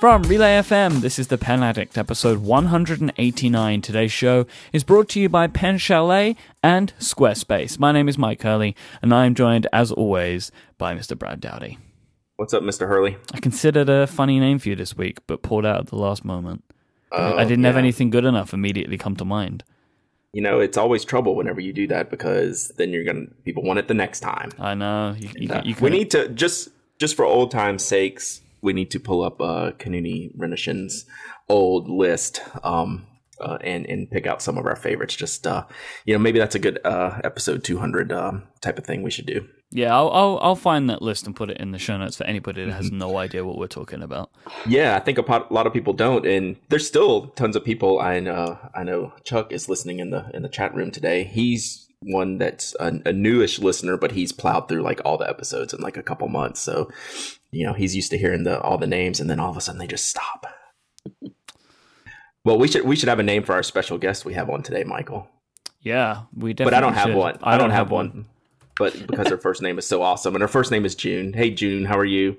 From Relay FM, this is The Pen Addict, episode 189. Today's show is brought to you by Pen Chalet and Squarespace. My name is Myke Hurley, and I am joined, as always, by Mr. Brad Dowdy. What's up, Mr. Hurley? I considered a funny name for you this week, but pulled out at the last moment. Oh, I didn't have anything good enough immediately come to mind. You know, it's always trouble whenever you do that because then you're gonna people want it the next time. I know. You, you, Uh, you we need to just just for old times' sakes, we need to pull up uh Kanuni Renishin's old list um uh, and and pick out some of our favorites. Just uh you know maybe that's a good uh episode 200 um type of thing we should do. Yeah, I'll, I'll I'll find that list and put it in the show notes for anybody that has no idea what we're talking about. Yeah, I think a pot- lot of people don't, and there's still tons of people. I know. I know Chuck is listening in the in the chat room today. He's one that's a, a newish listener, but he's plowed through like all the episodes in like a couple months. So, you know, he's used to hearing the all the names, and then all of a sudden they just stop. well, we should we should have a name for our special guest we have on today, Michael. Yeah, we definitely. But I don't have should. one. I, don't, have one. But because her first name is so awesome, and her first name is June. Hey, June, how are you?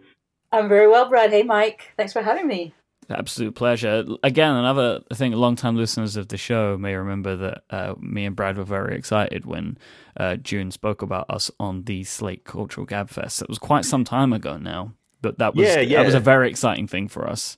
I'm very well, Brad. Hey, Myke. Thanks for having me. Absolute pleasure. Again, another thing, long-time listeners of the show may remember that uh, me and Brad were very excited when uh, June spoke about us on the Slate Cultural Gabfest. It was quite some time ago now, but that was Yeah, yeah. that was a very exciting thing for us.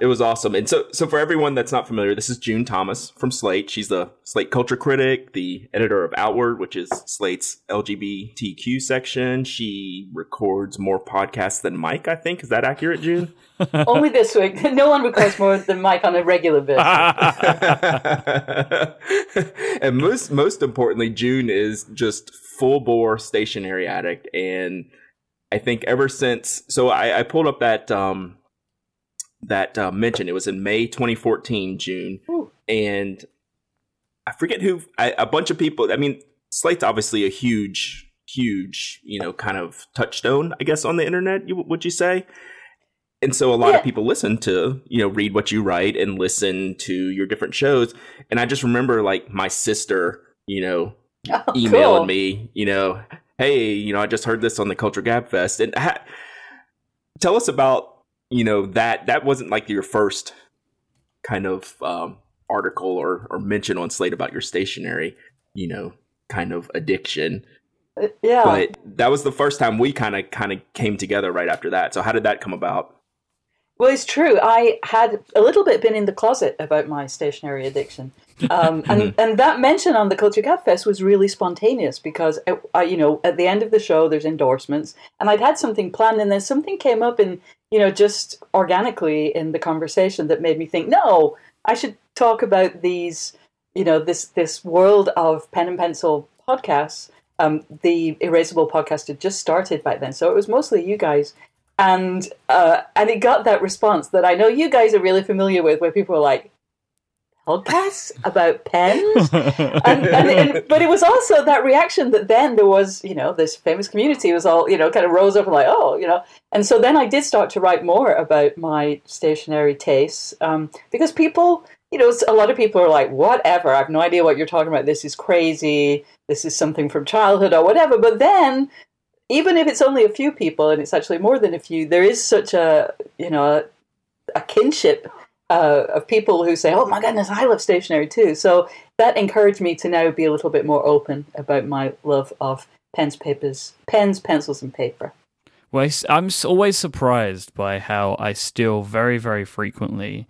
It was awesome. And so, so for everyone that's not familiar, this is June Thomas from Slate. She's the Slate culture critic, the editor of Outward, which is Slate's LGBTQ section. She records more podcasts than Myke. I think is that accurate, June? Only this week. No one records more than Myke on a regular basis. and most most importantly, June is just full bore stationary addict, and I think ever since so I, I pulled up that um that uh, mention. It was in May 2014, June, Ooh. and I forget who I, a bunch of people. I mean, Slate's obviously a huge, huge, you know, kind of touchstone, I guess, on the internet. You, would you say? And so a lot Yeah. of people listen to, you know, read what you write and listen to your different shows. And I just remember like my sister, you know, Oh, emailing cool. me, you know, hey, you know, I just heard this on the Culture Gabfest. And ha- tell us about, you know, that that wasn't like your first kind of um, article or, or mention on Slate about your stationary, you know, kind of addiction. Uh, Yeah. But that was the first time we kind of kind of came together right after that. So how did that come about? Well, it's true. I had a little bit been in the closet about my stationary addiction. Um, and, and that mention on the Culture Gabfest was really spontaneous because, uh, I, you know, at the end of the show, there's endorsements. And I'd had something planned, and then something came up, and, you know, just organically in the conversation that made me think, no, I should talk about these, you know, this, this world of pen and pencil podcasts. Um, the Erasable podcast had just started back then. So it was mostly you guys and uh, and it got that response that I know you guys are really familiar with, where people are like, "Podcasts about pens," and, and, and but it was also that reaction that then there was, you know, this famous community was all, you know, kind of rose up and like, oh, you know, and so then I did start to write more about my stationary tastes um, because people. You know, a lot of people are like, whatever, I have no idea what you're talking about. This is crazy. This is something from childhood or whatever. But then even if it's only a few people and it's actually more than a few, there is such a you know a, a kinship uh, of people who say, "Oh my goodness, I love stationery too." So that encouraged me to now be a little bit more open about my love of pens, papers, pens, pencils, and paper. Well, I'm always surprised by how I still very, very frequently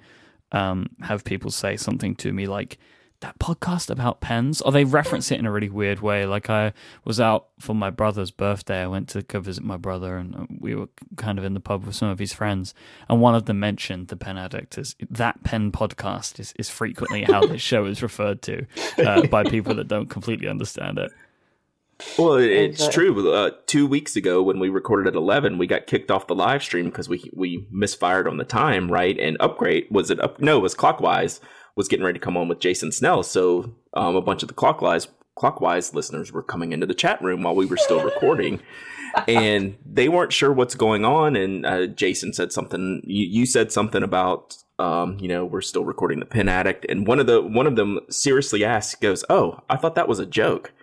um, have people say something to me like, that podcast about pens, or they reference it in a really weird way. Like I was out for my brother's birthday. I went to go visit my brother, and we were kind of in the pub with some of his friends. And one of them mentioned the Pen Addict as that pen podcast is, is frequently how this show is referred to uh, by people that don't completely understand it. Well, it's true. Uh, two weeks ago, when we recorded at eleven, we got kicked off the live stream because we we misfired on the time, right? And upgrade was it up? No, it was clockwise. Was getting ready to come on with Jason Snell, so um, a bunch of the clockwise clockwise listeners were coming into the chat room while we were still recording, and they weren't sure what's going on. And uh, Jason said something. You, you said something about. Um, you know, we're still recording the Pen Addict, and one of the one of them seriously asked, "Goes, oh, I thought that was a joke."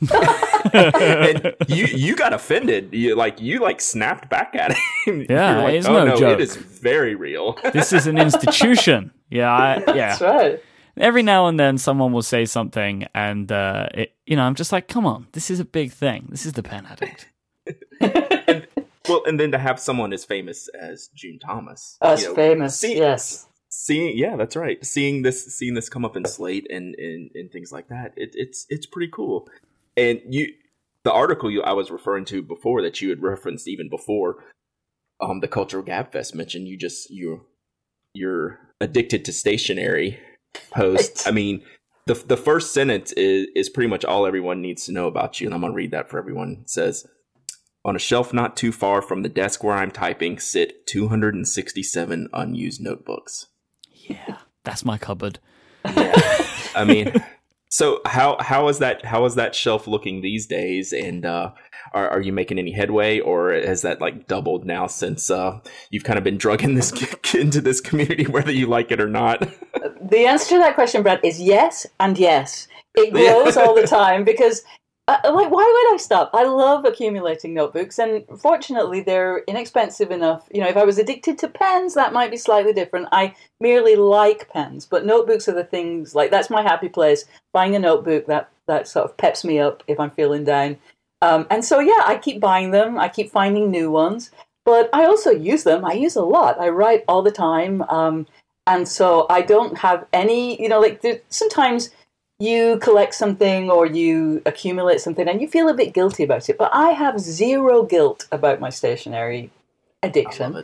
And you you got offended. You like you like snapped back at him. Yeah, like, it's oh, no no joke. It is very real. This is an institution. Yeah, I, yeah. That's right. Every now and then, someone will say something, and uh, it, you know, I'm just like, come on, this is a big thing. This is the pen addict. well, and then to have someone as famous as June Thomas, As you know, famous, see- yes. seeing yeah that's right seeing this seeing this come up in slate and and, and things like that it, it's it's pretty cool and you the article you i was referring to before that you had referenced even before um the cultural gabfest mentioned you just you you're addicted to stationary posts. Right. i mean the the first sentence is is pretty much all everyone needs to know about you and i'm going to read that for everyone it says on a shelf not too far from the desk where i'm typing sit 267 unused notebooks Yeah, that's my cupboard. I mean, so how how is that how is that shelf looking these days? And uh, are are you making any headway, or has that like doubled now since uh, you've kind of been drug in this into this community, whether you like it or not? The answer to that question, Brad, is yes and yes. It grows all the time because, uh, like, why would I stop? I love accumulating notebooks, and fortunately, they're inexpensive enough. You know, if I was addicted to pens, that might be slightly different. I merely like pens, but notebooks are the things like that's my happy place. Buying a notebook that that sort of peps me up if I'm feeling down. Um, and so, yeah, I keep buying them. I keep finding new ones, but I also use them. I use a lot. I write all the time. Um, and so I don't have any, you know, like sometimes you collect something or you accumulate something and you feel a bit guilty about it. But I have zero guilt about my stationery addiction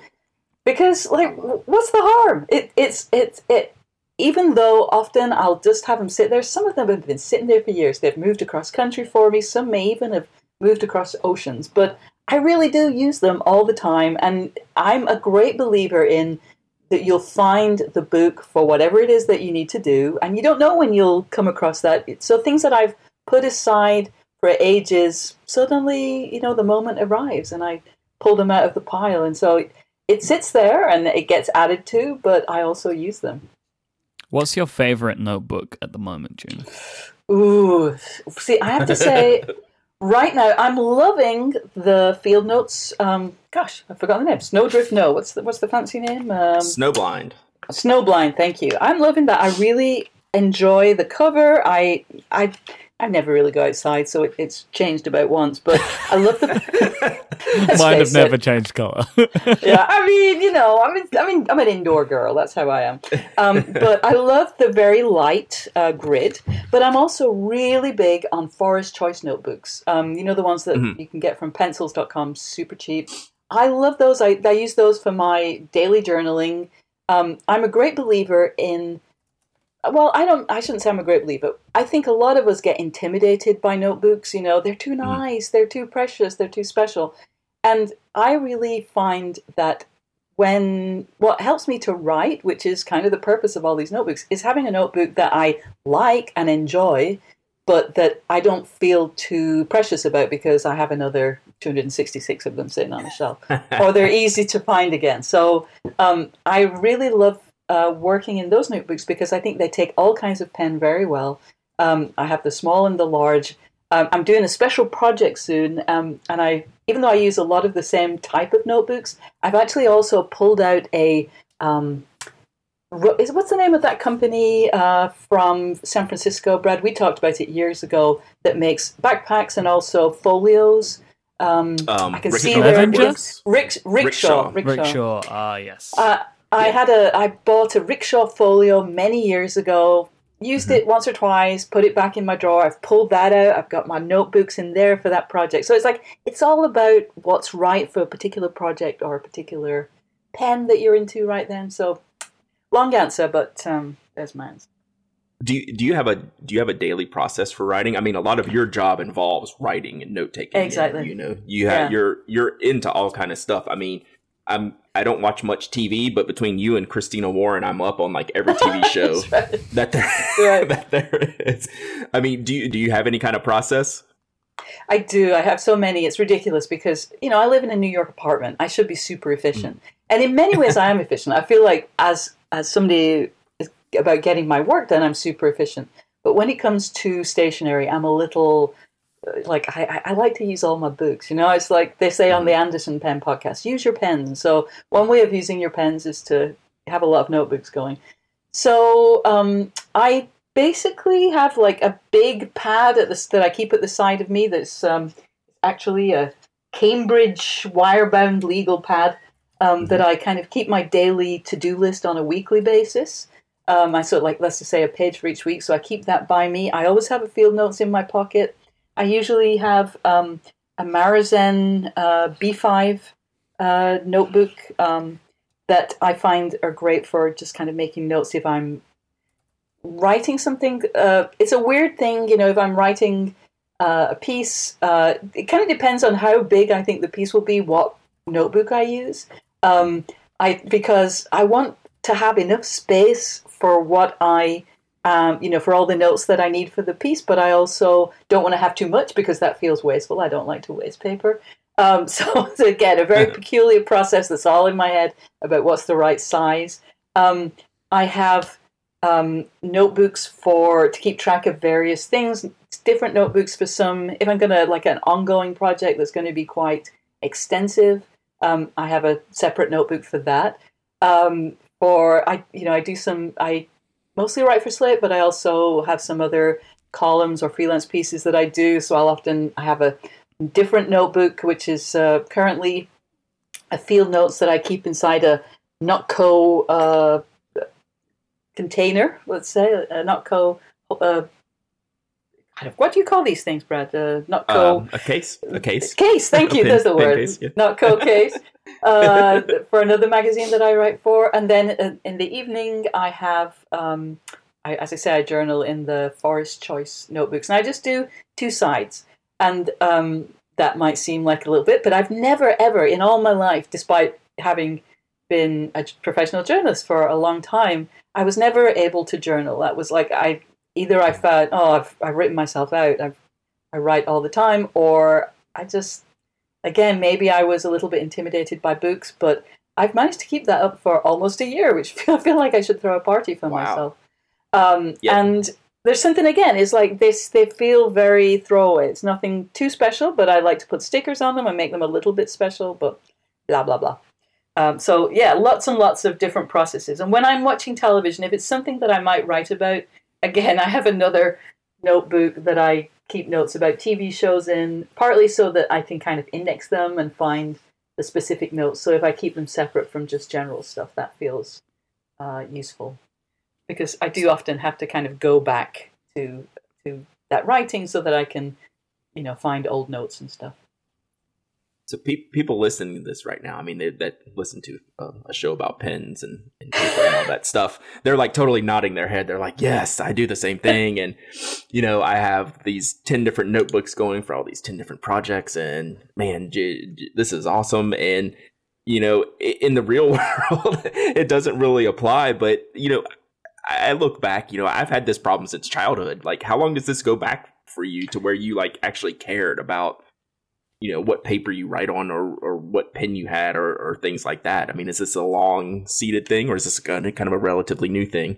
because, like, what's the harm? It, it's it's it. Even though often I'll just have them sit there, some of them have been sitting there for years. They've moved across country for me. Some may even have moved across oceans. But I really do use them all the time, and I'm a great believer in that you'll find the book for whatever it is that you need to do, and you don't know when you'll come across that. So things that I've put aside for ages, suddenly, you know, the moment arrives, and I pull them out of the pile, and so it sits there and it gets added to, but I also use them. What's your favorite notebook at the moment, June? Ooh, see, I have to say, right now I'm loving the field notes. Um, gosh, I forgot the name. Snowdrift. No, what's the what's the fancy name? Um, Snowblind. Snowblind, thank you. I'm loving that. I really enjoy the cover. I I I never really go outside, so it, it's changed about once. But I love the. Mine have never it. changed color. Yeah, I mean, you know, I'm I mean, I'm an indoor girl. That's how I am. Um, but I love the very light uh, grid. But I'm also really big on ForestChoice notebooks. Um, you know, the ones that you can get from Pencils.com, super cheap. I love those. I, I use those for my daily journaling. Um, I'm a great believer in. Well, I don't. I shouldn't say I'm a great believer. I think a lot of us get intimidated by notebooks. You know, they're too nice, they're too precious, they're too special, and I really find that when what helps me to write, which is kind of the purpose of all these notebooks, is having a notebook that I like and enjoy, but that I don't feel too precious about because I have another 266 of them sitting on a shelf, or they're easy to find again. So um, I really love uh, working in those notebooks because I think they take all kinds of pen very well. Um, I have the small and the large. Um, I'm doing a special project soon, um, and I, even though I use a lot of the same type of notebooks, I've actually also pulled out a. Um, is what's the name of that company uh, from San Francisco, Brad? We talked about it years ago. That makes backpacks and also folios. Um, Um, I can Rick- see Rickshaw. there. Avenger? it's Rick, rickshaw. Rickshaw. Rickshaw. Ah, yes. Uh, I had a I bought a rickshaw folio many years ago. Used Mm-hmm. it once or twice, put it back in my drawer. I've pulled that out. I've got my notebooks in there for that project. So it's like it's all about what's right for a particular project or a particular pen that you're into right then. So long answer, but um, there's my answer. do you, do you have a do you have a daily process for writing? I mean, a lot of your job involves writing and note taking. Exactly. You know, you have Yeah. you're you're into all kind of stuff. I mean, I'm I don't watch much TV, but between you and Christina Warren, I'm up on like every TV show right. that there Right. that there is. I mean, do you do you have any kind of process? I do. I have so many. It's ridiculous because you know I live in a New York apartment. I should be super mm. efficient, and in many ways I am efficient. I feel like as as somebody about getting my work done, I'm super efficient. But when it comes to stationery, I'm a little like I, I like to use all my books. You know, it's like they say on the Anderson Pen podcast, use your pens. So one way of using your pens is to have a lot of notebooks going. So um, I basically have like a big pad at the, that I keep at the side of me. That's um, actually a Cambridge wire-bound legal pad um, mm-hmm. that I kind of keep my daily to-do list on a weekly basis. Um, I sort of like let's just say a page for each week, so I keep that by me. I always have a field notes in my pocket. I usually have um, a Maruzen uh, B5 uh, notebook um, that I find are great for just kind of making notes if I'm writing something. Uh, it's a weird thing, you know, if I'm writing uh, a piece, uh, it kind of depends on how big I think the piece will be, what notebook I use. Um, I because I want to have enough space for what I um, you know, for all the notes that I need for the piece, but I also don't want to have too much because that feels wasteful. I don't like to waste paper. Um, so, so, again, a very peculiar process that's all in my head about what's the right size. Um, I have um, notebooks for to keep track of various things. Different notebooks for some. If I'm gonna like an ongoing project that's going to be quite extensive, um, I have a separate notebook for that. Um, for I, you know, I do some. I mostly write for Slate, but I also have some other columns or freelance pieces that I do. So I'll often I have a different notebook, which is uh, currently a field notes that I keep inside a Nock Co uh, container. Let's say a, Nock Co. Uh, what do you call these things, Brad? Uh, Nock Co. Um, a case. A case. Case. Thank you. There's the word. Case, yeah. Nock Co case. Uh, for another magazine that I write for, and then uh, in the evening I have, um, I, as I say, I journal in the ForestChoice notebooks, and I just do two sides, and um, that might seem like a little bit, but I've never ever in all my life, despite having been a professional journalist for a long time, I was never able to journal. That was like I either I felt oh I've I've written myself out. I've I write all the time, or I just again maybe I was a little bit intimidated by books, but I've managed to keep that up for almost a year, which I feel like I should throw a party for wow. myself. Um, yep. And there's something again It's like this they feel very throwaway it's nothing too special but i like to put stickers on them and make them a little bit special but blah blah blah um, so yeah lots and lots of different processes and when i'm watching television if it's something that i might write about again, I have another notebook that I keep notes about TV shows in, partly so that I can kind of index them and find the specific notes. So if I keep them separate from just general stuff, that feels uh, useful because I do often have to kind of go back to to that writing so that I can, you know, find old notes and stuff. So pe- people listening to this right now, I mean, they, that listen to uh, a show about pens and, and paper and all that stuff, they're like totally nodding their head. They're like, "Yes, I do the same thing." And you know, I have these ten different notebooks going for all these ten different projects, and man, j- j- this is awesome. And you know, in the real world, it doesn't really apply. But you know, I look back. You know, I've had this problem since childhood. Like, how long does this go back for you to where you like actually cared about? You know what paper you write on or, or what pen you had or, or things like that. I mean is this a long seated thing or is this kind of, kind of a relatively new thing?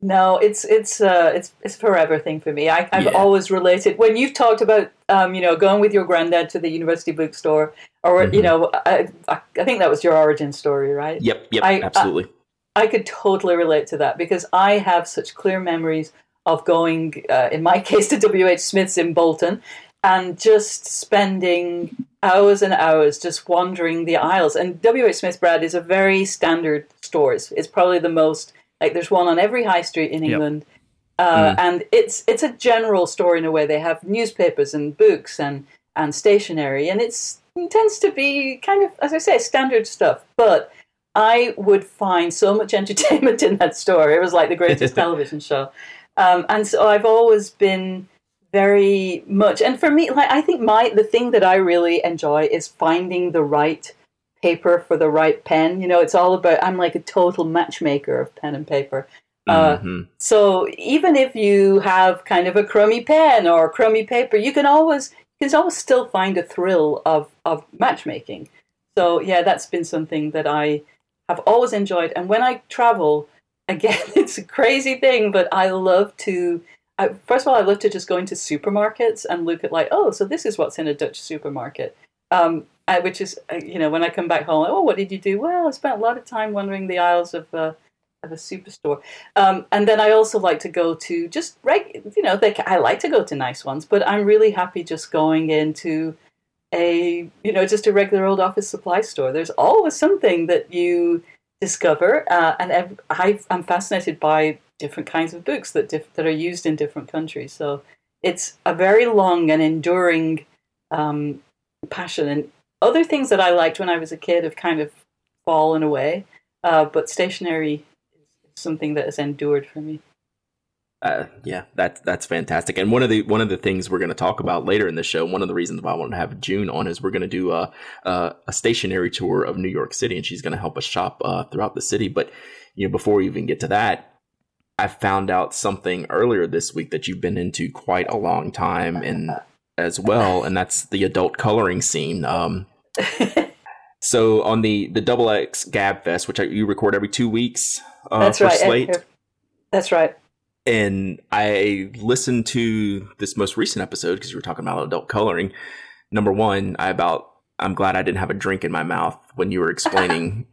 No it's it's uh it's it's forever thing for me. I, have yeah. always related when you've talked about um you know going with your granddad to the university bookstore or mm-hmm. you know I, I think that was your origin story right? Yep yep I, absolutely. I, I could totally relate to that because i have such clear memories of going, uh, in my case, to WH Smith's in Bolton and just spending hours and hours just wandering the aisles. And WH Smith Brad is a very standard store. It's, it's, probably the most like there's one on every high street in England. Yep. Uh, mm. And it's it's a general store in a way. They have newspapers and books and and stationery, and it's it tends to be kind of, as I say, standard stuff. But I would find so much entertainment in that store. It was like the greatest television show. Um, and so I've always been very much. And for me like i think my the thing that i really enjoy is finding the right paper for the right pen. You know it's all about i'm like a total matchmaker of pen and paper. Uh, mm-hmm. so even if you have kind of a crummy pen or crummy paper you can always you can always still find a thrill of of matchmaking. So yeah that's been something that i have always enjoyed. And when i travel again it's a crazy thing but i love to I, first of all, I love to just go into supermarkets and look at like, oh, so this is what's in a Dutch supermarket. Um, I, which is, uh, you know, when I come back home, oh, what did you do? Well, I spent a lot of time wandering the aisles of uh, of a superstore. Um, and then I also like to go to just reg, you know, they, I like to go to nice ones, but I'm really happy just going into a, you know, just a regular old office supply store. There's always something that you discover, uh, and I, am fascinated by different kinds of books that diff- that are used in different countries. So it's a very long and enduring um, passion. And other things that I liked when I was a kid have kind of fallen away. Uh, but stationery is something that has endured for me. Uh, yeah, that's that's fantastic. And one of the one of the things we're going to talk about later in the show, one of the reasons why I want to have June on is we're going to do a, a, a stationary tour of New York City, and she's going to help us shop uh, throughout the city. But you know, before we even get to that, I found out something earlier this week that you've been into quite a long time, and as well, and that's the adult coloring scene. Um, so on the the Double X Gabfest, which I, you record every two weeks, uh, That's for right. Slate. That's right. And I listened to this most recent episode because you were talking about adult coloring. Number one, I about I'm glad I didn't have a drink in my mouth when you were explaining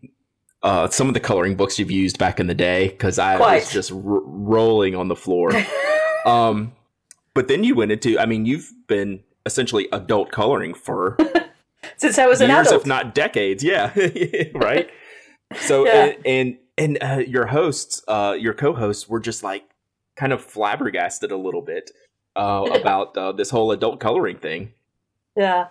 uh, some of the coloring books you've used back in the day because I Quite. was just r- rolling on the floor. um, but then you went into, I mean, you've been essentially adult coloring for since I was years, an adult, if not decades. Yeah, right. So yeah. and, and and uh, your hosts, uh, your co-hosts, were just like kind of flabbergasted a little bit uh, about uh, this whole adult coloring thing. Yeah,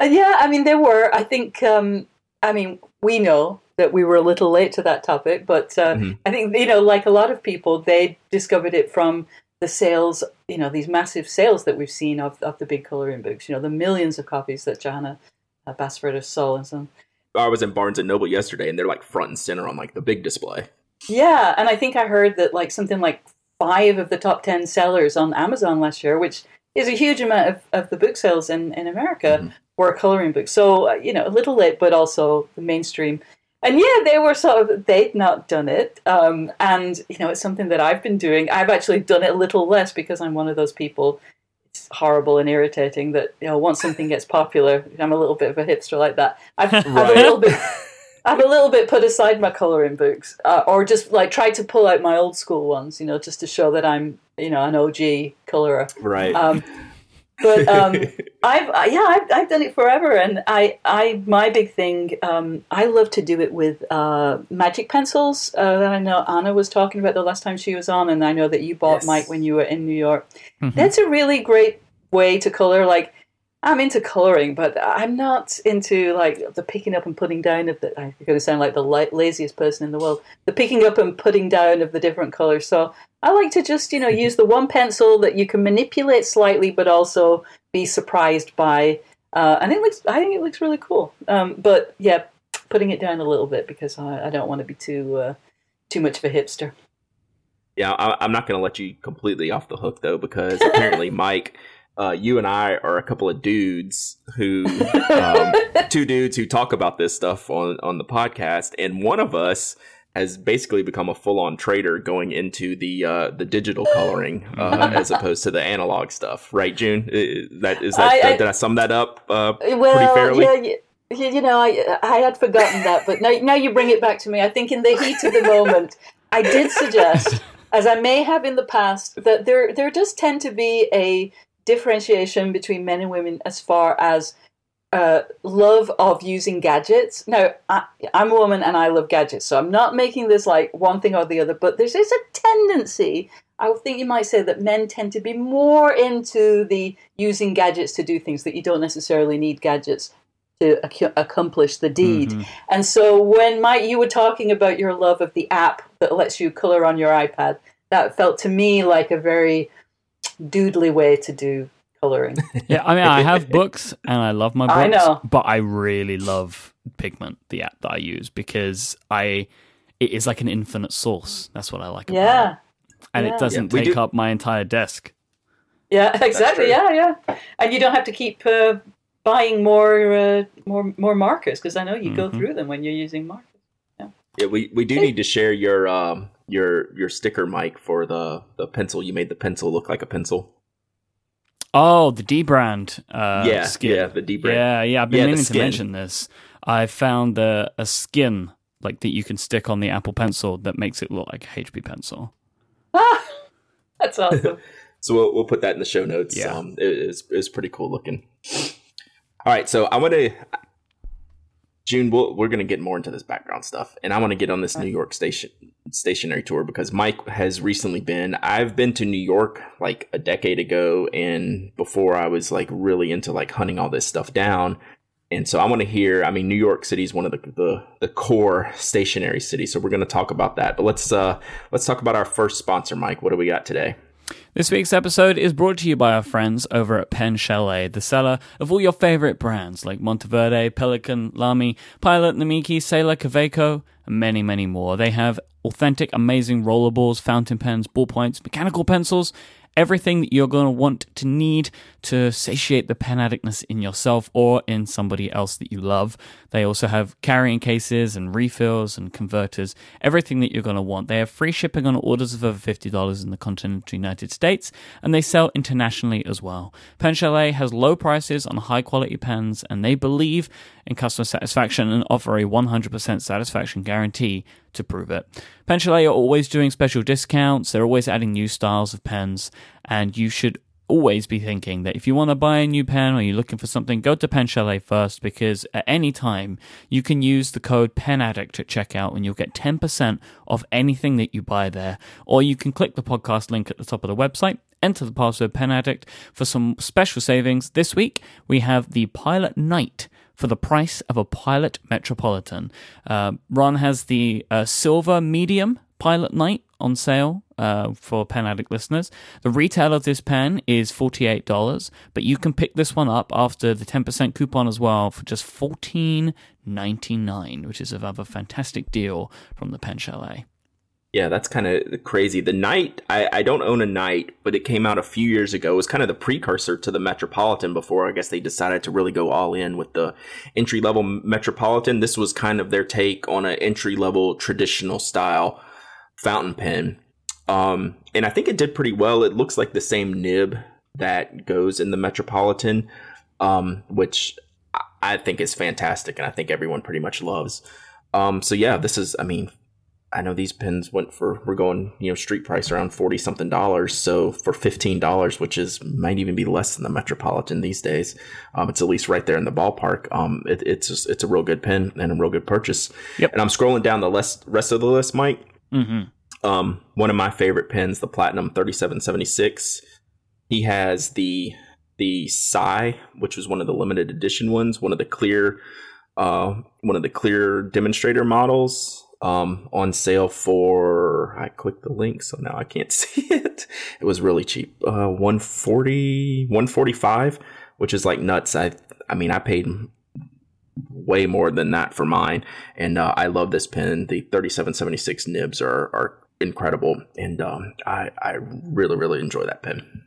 uh, yeah. I mean, there were. I think. Um, I mean, we know that we were a little late to that topic, but uh, mm-hmm. I think you know, like a lot of people, they discovered it from the sales. You know, these massive sales that we've seen of of the big coloring books. You know, the millions of copies that Johanna uh, Basford has sold and so. I was in Barnes and Noble yesterday, and they're like front and center on like the big display. Yeah, and I think I heard that like something like five of the top ten sellers on Amazon last year, which is a huge amount of, of the book sales in in America, mm-hmm. were coloring books. So uh, you know, a little late, but also the mainstream. And yeah, they were sort of they'd not done it, um, and you know, it's something that I've been doing. I've actually done it a little less because I'm one of those people It's horrible and irritating that you know once something gets popular i'm a little bit of a hipster like that i've, right. I've a little bit I've a little bit put aside my coloring books, uh, or just like tried to pull out my old school ones, you know, just to show that I'm, you know, an OG colorer. Right. Um, but um, I've yeah I've, I've done it forever, and I I my big thing um, I love to do it with uh, magic pencils uh, that I know Anna was talking about the last time she was on, and I know that you bought yes. Myke when you were in New York. Mm-hmm. That's a really great way to color. Like I'm into coloring, but I'm not into like the picking up and putting down of the. I'm going to sound like the laziest person in the world. The picking up and putting down of the different colors. So I like to just you know use the one pencil that you can manipulate slightly, but also be surprised by. Uh, and it looks. I think it looks really cool. Um, but yeah, putting it down a little bit because I, I don't want to be too uh, too much of a hipster. Yeah, I, I'm not going to let you completely off the hook though, because apparently Myke uh, you and I are a couple of dudes who, um, two dudes who talk about this stuff on on the podcast, and one of us has basically become a full on trader going into the uh, the digital coloring uh, as opposed to the analog stuff, right, June? Is that is that I, I, did I sum that up uh, well, pretty fairly? Yeah, you, you know, I I had forgotten that, but now now you bring it back to me. I think in the heat of the moment, I did suggest. As I may have in the past, that there there does tend to be a differentiation between men and women as far as uh, love of using gadgets. Now, I, am a woman and I love gadgets, so I'm not making this like one thing or the other, but there's, there's a tendency. I think you might say that men tend to be more into the using gadgets to do things that you don't necessarily need gadgets to ac- accomplish the deed. Mm-hmm. And so when Myke, you were talking about your love of the app that lets you color on your iPad, that felt to me like a very doodly way to do coloring. yeah, I mean, I have books and I love my books, I know. but I really love Pigment, the app that I use, because I it is like an infinite source. That's what I like about yeah. it. And yeah. it doesn't yeah, take do. up my entire desk. Yeah, exactly. Yeah, yeah. And you don't have to keep uh, buying more uh, more more markers because I know you mm-hmm. go through them when you're using markers. Yeah, we, we do need to share your um, your your sticker, Myke for the the pencil. You made the pencil look like a pencil. Oh, the dbrand. Uh, yeah, skin. yeah, the dbrand. Yeah, yeah. I've been Yeah, meaning to mention this. I found a, a skin like that you can stick on the Apple Pencil that makes it look like a HB pencil. Ah, that's awesome. So we'll, we'll put that in the show notes. Yeah. Um, it, it's, it's pretty cool looking. All right, so I want to, June, we'll, we're going to get more into this background stuff, and I want to get on this New York station stationary tour because Myke has recently been. I've been to New York like a decade ago, and before I was like really into like hunting all this stuff down. And so I want to hear. I mean, New York City is one of the, the the core stationary cities, so we're going to talk about that. But let's uh let's talk about our first sponsor, Myke. What do we got today? This week's episode is brought to you by our friends over at Pen Chalet, the seller of all your favorite brands like Monteverde, Pelikan, Lamy, Pilot, Namiki, Sailor, Kaweco, and many, many more. They have authentic, amazing rollerballs, fountain pens, ballpoints, mechanical pencils, everything that you're going to want to need to satiate the pen addictness in yourself or in somebody else that you love. They also have carrying cases and refills and converters, everything that you're going to want. They have free shipping on orders of over $50 in the continental United States, and they sell internationally as well. Pen Chalet has low prices on high quality pens, and they believe in customer satisfaction and offer a 100% satisfaction guarantee to prove it. Pen Chalet are always doing special discounts, they're always adding new styles of pens, and you should always be thinking that if you want to buy a new pen or you're looking for something, go to Pen Chalet first because at any time you can use the code PENADDICT at checkout and you'll get 10% off anything that you buy there. Or you can click the podcast link at the top of the website, enter the password PENADDICT for some special savings. This week we have the Pilot Knight for the price of a Pilot Metropolitan. Uh, Ron has the uh, silver medium Pilot Knight on sale uh, for Pen Addict listeners. The retail of this pen is $48, but you can pick this one up after the 10% coupon as well for just $14.99, which is another fantastic deal from the Pen Chalet. Yeah, that's kind of crazy. The Knight, I, I don't own a Knight, but it came out a few years ago. It was kind of the precursor to the Metropolitan before I guess they decided to really go all in with the entry level Metropolitan. This was kind of their take on an entry level traditional style fountain pen. Um, and I think it did pretty well. It looks like the same nib that goes in the Metropolitan, um, which I- think is fantastic, and I think everyone pretty much loves. Um, so yeah, this is. I mean, I know these pins went for we're going you know street price around forty something dollars. So for fifteen dollars, which is might even be less than the Metropolitan these days, um, it's at least right there in the ballpark. Um, it, it's just, it's a real good pin and a real good purchase. Yep. And I'm scrolling down the list, rest of the list, Myke. hmm Um, one of my favorite pins, the Platinum 3776. He has the the Psy, which was one of the limited edition ones, one of the clear, uh, one of the clear demonstrator models, um, on sale for. I clicked the link, so now I can't see it. It was really cheap, uh, 140, 145, which is like nuts. I, I mean, I paid way more than that for mine. And uh, I love this pen. The 3776 nibs are, are incredible. And um, I, I really, really enjoy that pen.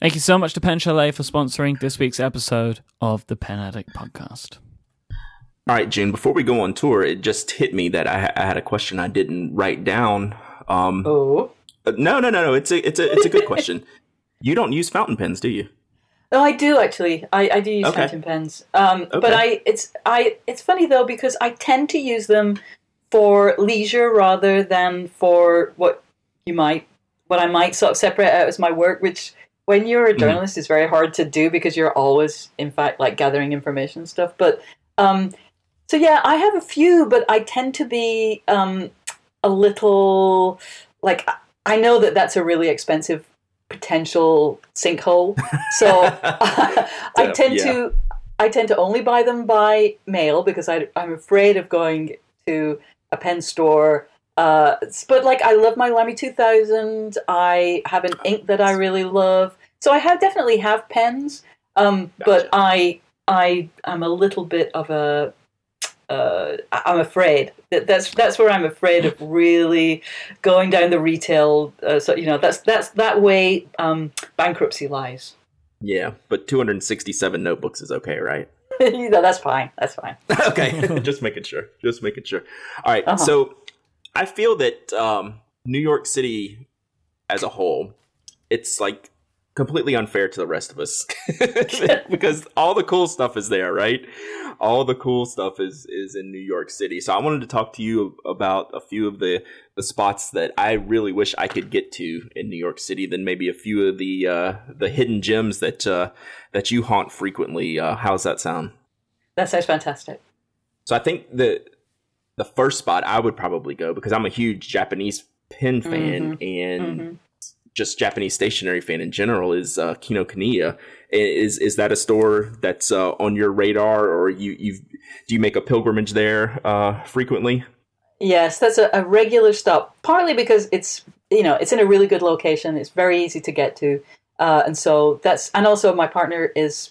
Thank you so much to Pen Chalet for sponsoring this week's episode of the Pen Addict podcast. All right, June, before we go on tour, it just hit me that I, I had a question I didn't write down. Um, oh. no, no, no, no. It's a, it's a, it's a good question. You don't use fountain pens, do you? No, I do actually. I, I do use Okay. fountain pens. Um, But I it's I it's funny though because I tend to use them for leisure rather than for what you might what I might sort of separate out as my work, which when you're a journalist is very hard to do because you're always in fact like gathering information and stuff. But um, so yeah, I have a few, but I tend to be um, a little like I- know that that's a really expensive potential sinkhole. So I tend Yeah. to I tend to only buy them by mail because I, I'm afraid of going to a pen store. Uh, but like I love my Lamy 2000. I have an ink that I really love. So I have definitely have pens. Um, but I I am a little bit of a uh, I'm afraid that that's that's where I'm afraid of really going down the retail. Uh, so you know that's that's that way um, bankruptcy lies. Yeah, but 267 notebooks is okay, right? you know, that's fine. That's fine. okay, just making sure. Just making sure. All right, Uh-huh. so I feel that um, New York City as a whole, it's like completely unfair to the rest of us because all the cool stuff is there, right? All the cool stuff is is in New York City. So I wanted to talk to you about a few of the the spots that I really wish I could get to in New York City. Then maybe a few of the uh, the hidden gems that uh, that you haunt frequently. Uh, how's that sound? That sounds fantastic. So I think the the first spot I would probably go because I'm a huge Japanese pen fan mm-hmm. and mm-hmm. Just Japanese stationery fan in general is uh, Kinokuniya. Is is that a store that's uh, on your radar, or you you do you make a pilgrimage there uh, frequently? Yes, that's a, a regular stop. Partly because it's you know it's in a really good location. It's very easy to get to. Uh, and so that's and also my partner is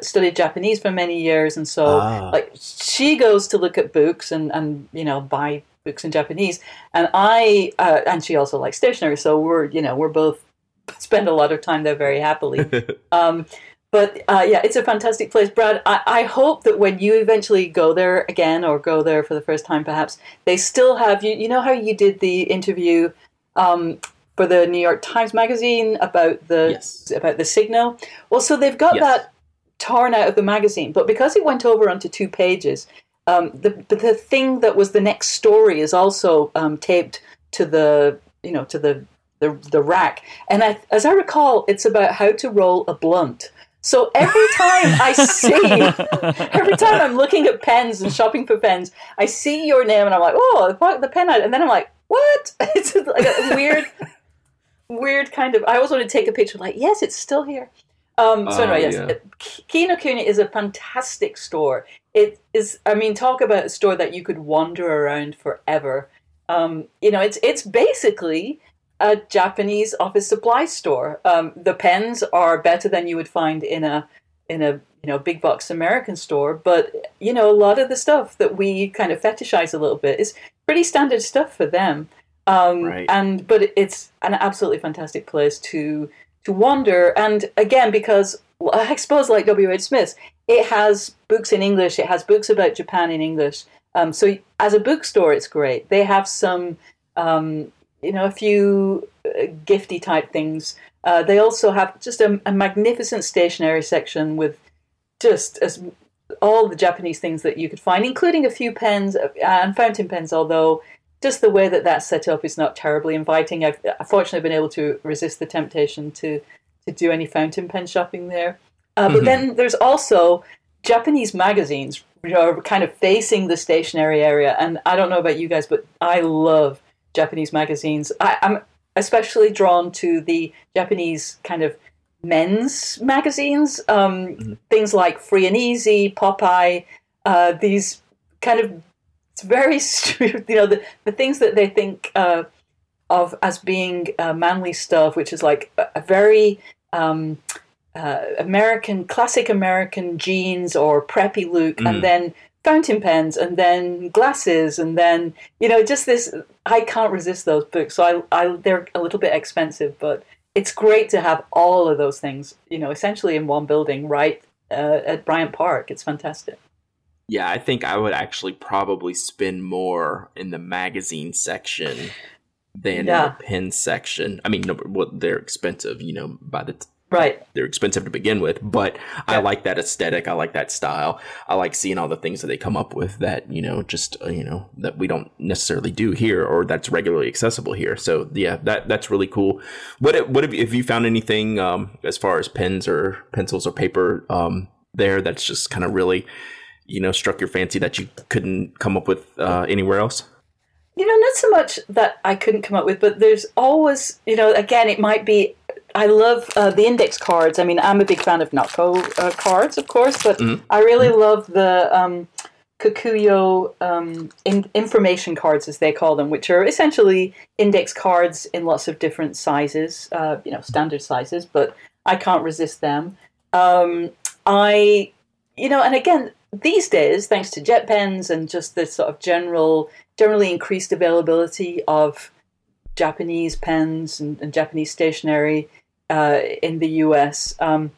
studied Japanese for many years, and so ah. like she goes to look at books and and you know buy books in Japanese, and I uh, and she also likes stationery, so we're you know we're both spend a lot of time there very happily. um, but uh, yeah, it's a fantastic place, Brad. I, I hope that when you eventually go there again or go there for the first time, perhaps they still have you. You know how you did the interview um, for the New York Times Magazine about the yes. about the signal. Well, so they've got yes. that torn out of the magazine, but because it went over onto two pages, um, the the thing that was the next story is also um, taped to the you know to the the, the rack. And I, as I recall, it's about how to roll a blunt. So every time I see, every time I'm looking at pens and shopping for pens, I see your name and I'm like, oh, the pen and then I'm like, what? It's like a weird weird kind of. I always want to take a picture, like, yes, it's still here. Um, so anyway, yes, yeah. Kinokuniya is a fantastic store. It is. I mean, talk about a store that you could wander around forever. Um, you know, it's it's basically a Japanese office supply store. Um, the pens are better than you would find in a in a you know big box American store, but you know a lot of the stuff that we kind of fetishize a little bit is pretty standard stuff for them. Um, right. And but it's an absolutely fantastic place to to wander. And again, because I suppose like W. H. Smith, it has books in English. It has books about Japan in English. Um, so as a bookstore, it's great. They have some, um, you know, a few uh, gifty type things. Uh, they also have just a, a, magnificent stationery section with just as all the Japanese things that you could find, including a few pens uh, and fountain pens. Although just the way that that's set up is not terribly inviting. I've fortunately been able to resist the temptation to to do any fountain pen shopping there. Uh, but mm-hmm. then there's also Japanese magazines which are kind of facing the stationery area. And I don't know about you guys, but I love Japanese magazines. I, am especially drawn to the Japanese kind of men's magazines, um, mm-hmm. things like Free and Easy, Popeye, uh, these kind of it's very you know the, the things that they think uh, of as being uh, manly stuff which is like a, a very um, uh, american classic american jeans or preppy look mm. and then fountain pens and then glasses and then you know just this i can't resist those books. So i, I they're a little bit expensive but it's great to have all of those things you know essentially in one building right uh, at bryant park. It's fantastic yeah, I think I would actually probably spend more in the magazine section than yeah. in the pen section. I mean, no, well, they're expensive, you know, by the t- right. They're expensive to begin with, but yeah. I like that aesthetic. I like that style. I like seeing all the things that they come up with that you know, just uh, you know, that we don't necessarily do here or that's regularly accessible here. So yeah, that that's really cool. What what have you, have you found anything um, as far as pens or pencils or paper um, there that's just kind of really you know struck your fancy that you couldn't come up with uh, anywhere else? You know, not so much that I couldn't come up with, but there's always, you know, again, it might be. I love uh, the index cards. I mean, I'm a big fan of Naco uh, cards, of course, but mm-hmm. I really mm-hmm. love the um, um, in- information cards, as they call them, which are essentially index cards in lots of different sizes, uh, you know, standard sizes, but I can't resist them. Um, I, you know, and again, these days, thanks to JetPens and just the sort of general, generally increased availability of Japanese pens and, and Japanese stationery uh, in the US, um,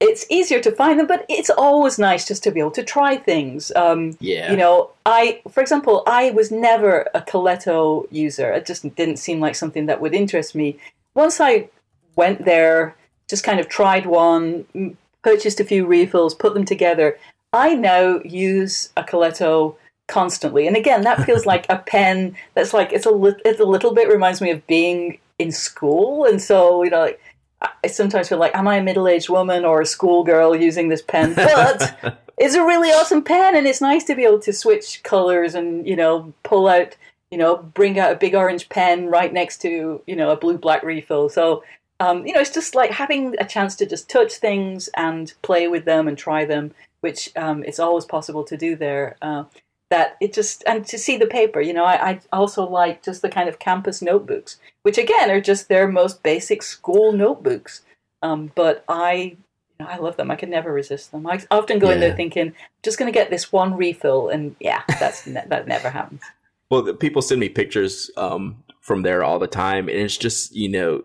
it's easier to find them, but it's always nice just to be able to try things. Um, Yeah. You know, I, for example, I was never a Coleto user. It just didn't seem like something that would interest me. Once I went there, just kind of tried one, purchased a few refills, put them together. I now use a Coleto constantly, and again, that feels like a pen. That's like it's a lit it's a little bit reminds me of being in school, and so you know, like I sometimes feel like, am I a middle aged woman or a schoolgirl using this pen? But it's a really awesome pen, and it's nice to be able to switch colors and you know pull out, you know, bring out a big orange pen right next to you know a blue black refill. So um, you know, it's just like having a chance to just touch things and play with them and try them, which um, it's always possible to do there. Uh, that it just and to see the paper, you know, I, I also like just the kind of campus notebooks, which again are just their most basic school notebooks. Um, but I, you know, I love them. I can never resist them. I often go in there thinking, just going to get this one refill, and yeah, that's ne- that never happens. Well, the people send me pictures um, from there all the time, and it's just you know,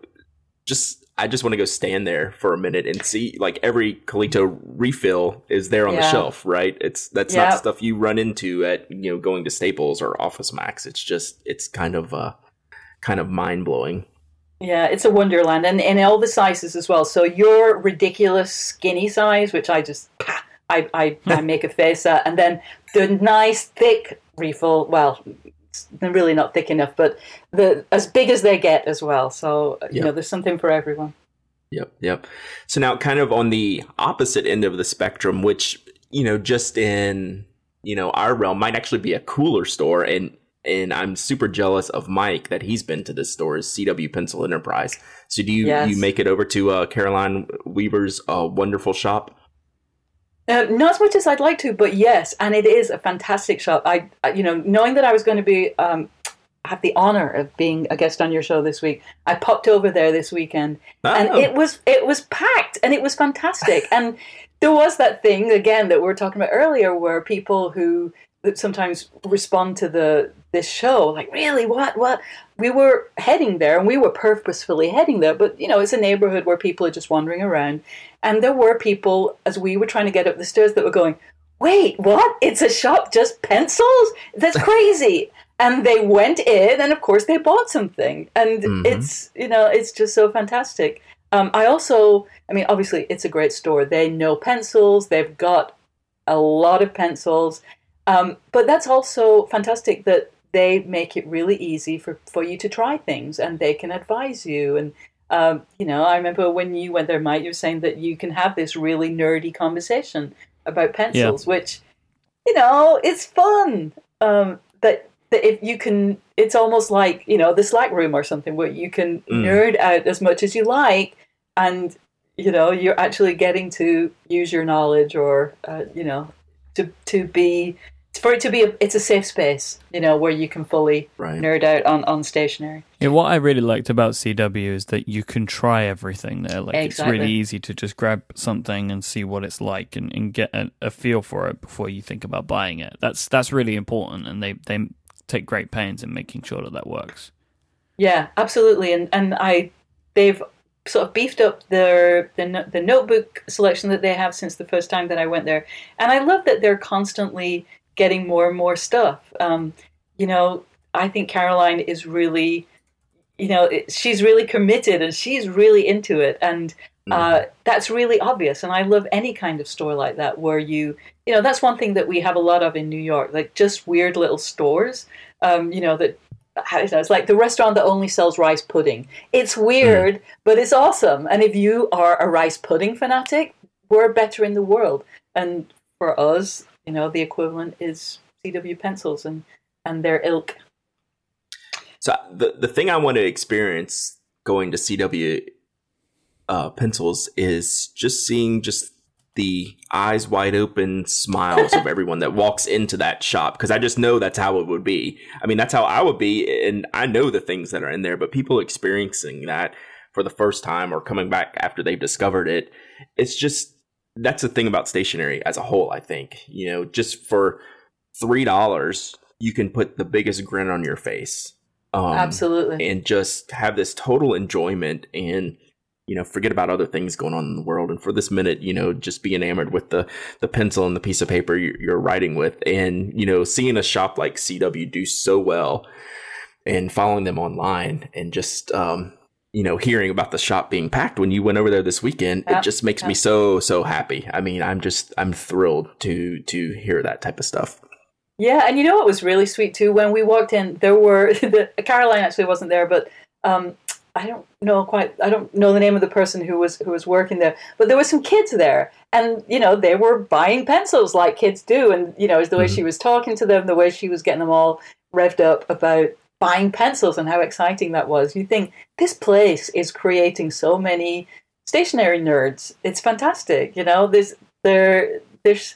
just I just want to go stand there for a minute and see like every Coleto refill is there on the shelf, right? It's that's Yeah. not stuff you run into at you know going to Staples or Office Max. It's just it's kind of uh kind of mind blowing. Yeah, it's a wonderland, and in all the sizes as well. So your ridiculous skinny size, which I just I I, I make a face at, and then the nice thick refill. Well, it's really not thick enough, but the as big as they get as well. So you know, there's something for everyone. Yep, yep. So now, kind of on the opposite end of the spectrum, which you know, just in you know our realm, might actually be a cooler store, and and I'm super jealous of Myke that he's been to this store is CW Pencil Enterprise. So do you Yes. you make it over to uh, Caroline Weaver's uh, wonderful shop? Um, not as much as I'd like to, but yes, and it is a fantastic shop. I, you know, knowing that I was going to be um, have the honor of being a guest on your show this week, I popped over there this weekend, and Oh. it was it was packed, and it was fantastic. and there was that thing again that we were talking about earlier, where people who that sometimes respond to the this show like, really, what, what? We were heading there, and we were purposefully heading there, but you know, it's a neighborhood where people are just wandering around. And there were people, as we were trying to get up the stairs, that were going, Wait, what? It's a shop just pencils? That's crazy. and they went in, and of course, they bought something. And Mhm. it's, you know, it's just so fantastic. Um, I also, I mean, obviously, it's a great store. They know pencils, they've got a lot of pencils. Um, but that's also fantastic that they make it really easy for, for you to try things and they can advise you. And, um, you know, I remember when you went there, Myke, you were saying that you can have this really nerdy conversation about pencils, which, you know, it's fun. Um, that, that if you can, it's almost like, you know, the Slack room or something where you can Mm. nerd out as much as you like and, you know, you're actually getting to use your knowledge or, uh, you know, to, to be for it to be a, it's a safe space you know where you can fully Right. nerd out on on stationery Yeah, what I really liked about CW is that you can try everything there. Like it's really easy to just grab something and see what it's like and, and get a, a feel for it before you think about buying it. That's that's really important, and they they take great pains in making sure that that works. yeah absolutely and and i they've sort of beefed up their the, the notebook selection that they have since the first time that i went there and i love that they're constantly getting more and more stuff. Um, you know i think caroline is really you know it, she's really committed and she's really into it. And uh, that's really obvious. And i love any kind of store like that where you you know that's one thing that we have a lot of in new york like just weird little stores um, you know that how do you know, it's like the restaurant that only sells rice pudding. It's weird but it's awesome. And if you are a rice pudding fanatic we're better in the world. And for us you know the equivalent is cw pencils and and their ilk So the the thing I want to experience going to CW uh, pencils is just seeing just the eyes wide open smiles of everyone that walks into that shop because I just know that's how it would be. I mean, that's how I would be, and I know the things that are in there. But people experiencing that for the first time or coming back after they've discovered it, it's just that's the thing about stationery as a whole. I think you know, just for three dollars, you can put the biggest grin on your face. Um, absolutely and just have this total enjoyment and you know forget about other things going on in the world and for this minute you know just be enamored with the the pencil and the piece of paper you're, you're writing with and you know seeing a shop like cw do so well and following them online and just um you know hearing about the shop being packed when you went over there this weekend Yeah, it just makes yeah. me so so happy i mean i'm just i'm thrilled to to hear that type of stuff Yeah, and you know what was really sweet too? When we walked in, there were the, Caroline actually wasn't there, but um, I don't know quite. I don't know the name of the person who was who was working there, but there were some kids there, and you know they were buying pencils like kids do, and you know, it's the way she was talking to them, the way she was getting them all revved up about buying pencils and how exciting that was. You think this place is creating so many stationery nerds. It's fantastic. You know, there's there there's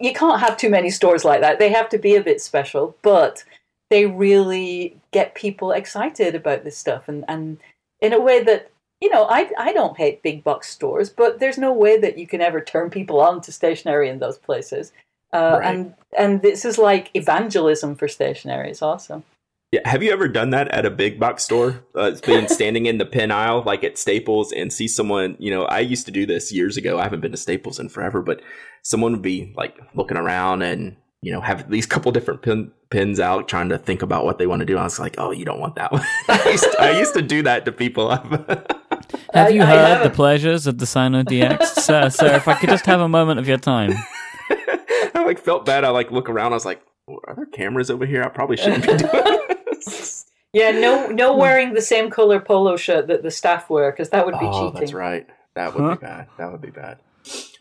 you can't have too many stores like that. They have to be a bit special, but they really get people excited about this stuff and, and in a way that you know I, I don't hate big box stores but there's no way that you can ever turn people on to stationery in those places uh, Right. and and this is like evangelism for stationery it's awesome Yeah, have you ever done that at a big box store? Uh, it's been standing in the pin aisle, like at Staples, and see someone. You know, I used to do this years ago. I haven't been to Staples in forever, but someone would be like looking around and you know have these couple different pin, pins out, trying to think about what they want to do. I was like, oh, you don't want that one. I, used to, I used to do that to people. Have you I heard the pleasures of the Signo DX? sir, sir, if I could just have a moment of your time. I like felt bad. I like look around. I was like, are there cameras over here? I probably shouldn't be doing this. Yeah no no wearing the same color polo shirt that the staff wear because that would be oh, cheating that's right. That would Huh? be bad. That would be bad.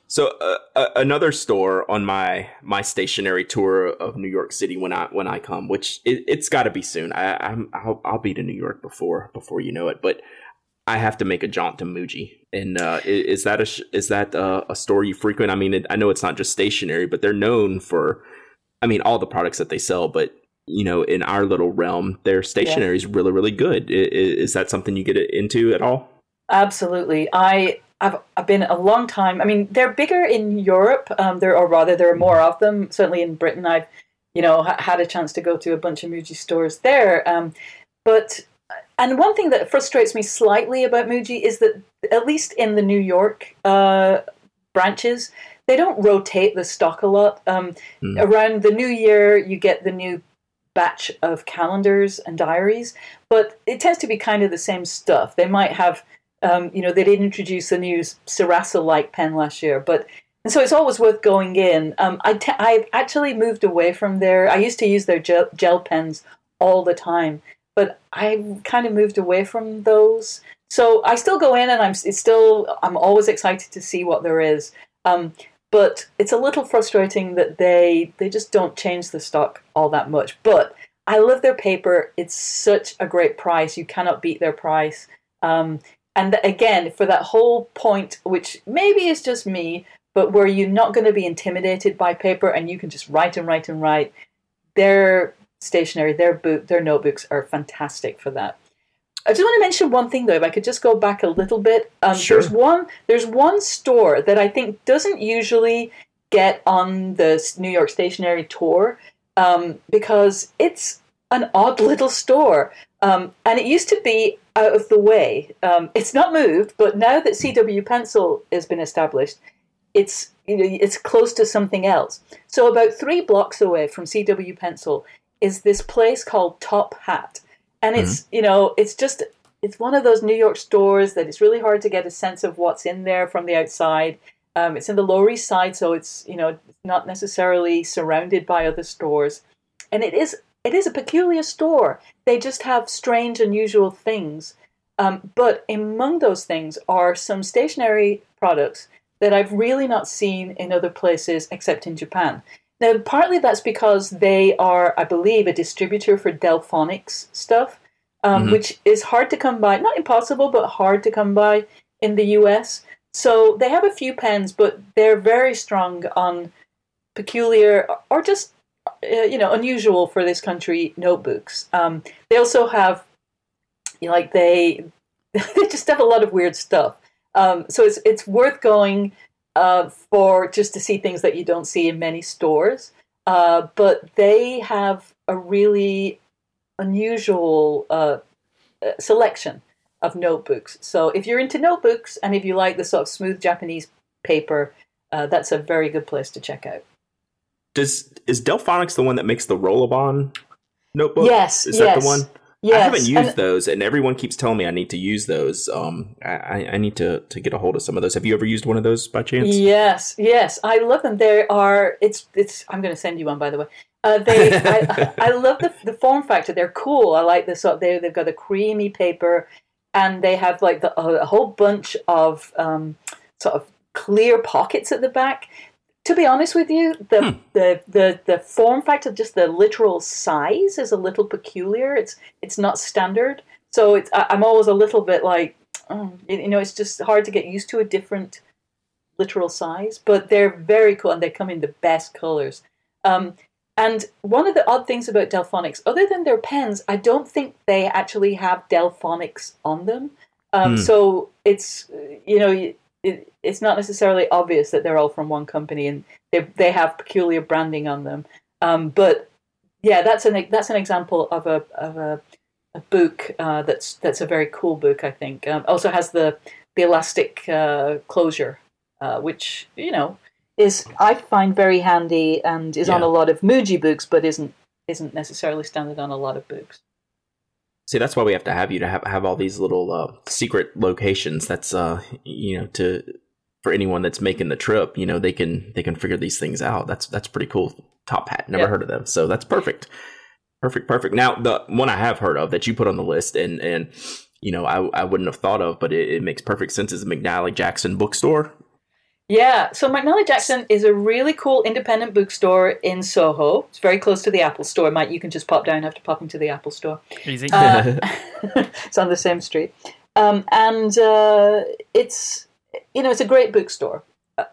So uh, uh, another store on my my stationery tour of New York City when I when I come, which it, it's got to be soon. I, I'm I'll, I'll be to New York before before you know it, but I have to make a jaunt to Muji. And uh, i- is that a sh- is that uh, a store you frequent? I mean, it, I know it's not just stationery, but they're known for, I mean, all the products that they sell. But you know, in our little realm, their stationery is really really good. I- i- Is that something you get into at all? Absolutely. I I've, I've been a long time. I mean, they're bigger in Europe. Um, there, or rather, there are more of them. Certainly in Britain, I've you know ha- had a chance to go to a bunch of Muji stores there. Um, but and one thing that frustrates me slightly about Muji is that at least in the New York uh, branches, they don't rotate the stock a lot. Um, Hmm. Around the new year, you get the new batch of calendars and diaries, but it tends to be kind of the same stuff. They might have, um, you know, they did introduce a new Sarasa like pen last year, but and so it's always worth going in. Um, I te- I've actually moved away from there. I used to use their gel, gel pens all the time, but I kind of moved away from those. So I still go in, and I'm it's still I'm always excited to see what there is. Um, but it's a little frustrating that they they just don't change the stock all that much. But I love their paper. It's such a great price. You cannot beat their price. Um, and again, for that whole point, which maybe is just me, but where you're not going to be intimidated by paper and you can just write and write and write, their stationery, their book, their notebooks are fantastic for that. I just want to mention one thing though, if I could just go back a little bit. Um, Sure. There's one. There's one store that I think doesn't usually get on the New York Stationery tour um, because it's an odd little store, um, and it used to be out of the way. Um, it's not moved, but now that CW Pencil has been established, it's you know it's close to something else. So about three blocks away from CW Pencil is this place called Top Hat, and it's you know it's just it's one of those New York stores that it's really hard to get a sense of what's in there from the outside. Um, it's in the Lower East Side, so it's you know not necessarily surrounded by other stores, and it is it is a peculiar store. They just have strange, unusual things. Um, but among those things are some stationery products that I've really not seen in other places except in Japan. Now, partly that's because they are, I believe, a distributor for Delfonics stuff, um, Mhm. which is hard to come by. Not impossible, but hard to come by in the US. So they have a few pens, but they're very strong on peculiar or just uh, you know unusual for this country notebooks. Um, they also have you know, like they they just have a lot of weird stuff. Um, so it's it's worth going uh, for just to see things that you don't see in many stores. Uh, but they have a really unusual uh, uh, selection of notebooks. So if you're into notebooks and if you like the sort of smooth Japanese paper, uh, that's a very good place to check out. Does is Delfonics the one that makes the Rollbahn notebook? Yes, is yes. that the one? Yes, I haven't used and- those, and everyone keeps telling me I need to use those. Um, I, I- need to to get a hold of some of those. Have you ever used one of those by chance? Yes, yes, I love them. They are. It's. It's. I'm going to send you one, by the way. Uh, they. I, I love the the form factor. They're cool. I like this. Sort. They they've got a creamy paper, and they have like the, a, a whole bunch of um, sort of clear pockets at the back. To be honest with you, the, the the the form factor, just the literal size, is a little peculiar. It's it's not standard. So it's. I, I'm always a little bit like, oh, you you know, it's just hard to get used to a different literal size, but they're very cool and they come in the best colors. Um, and one of the odd things about Delfonics, other than their pens, I don't think they actually have Delfonics on them. Um, Hmm. So it's you know it, it's not necessarily obvious that they're all from one company and they they have peculiar branding on them. Um, but yeah, that's an that's an example of a of a, a book uh, that's that's a very cool book. I think um, also has the the elastic uh, closure, uh, which you know is I find very handy and is on a lot of Muji books, but isn't isn't necessarily standard on a lot of books. See, that's why we have to have you to have have all these little uh, secret locations. That's uh, you know, to for anyone that's making the trip, you know, they can they can figure these things out. That's that's pretty cool. Top Hat, never Yeah. heard of them, so that's perfect, perfect, perfect. Now, the one I have heard of that you put on the list, and and you know, I I wouldn't have thought of, but it, it makes perfect sense. Is the McNally Jackson bookstore? Yeah, so McNally Jackson is a really cool independent bookstore in Soho. It's very close to the Apple Store. Myke, you can just pop down after popping to the Apple Store. Easy. Uh, it's on the same street, um, and uh, it's you know it's a great bookstore,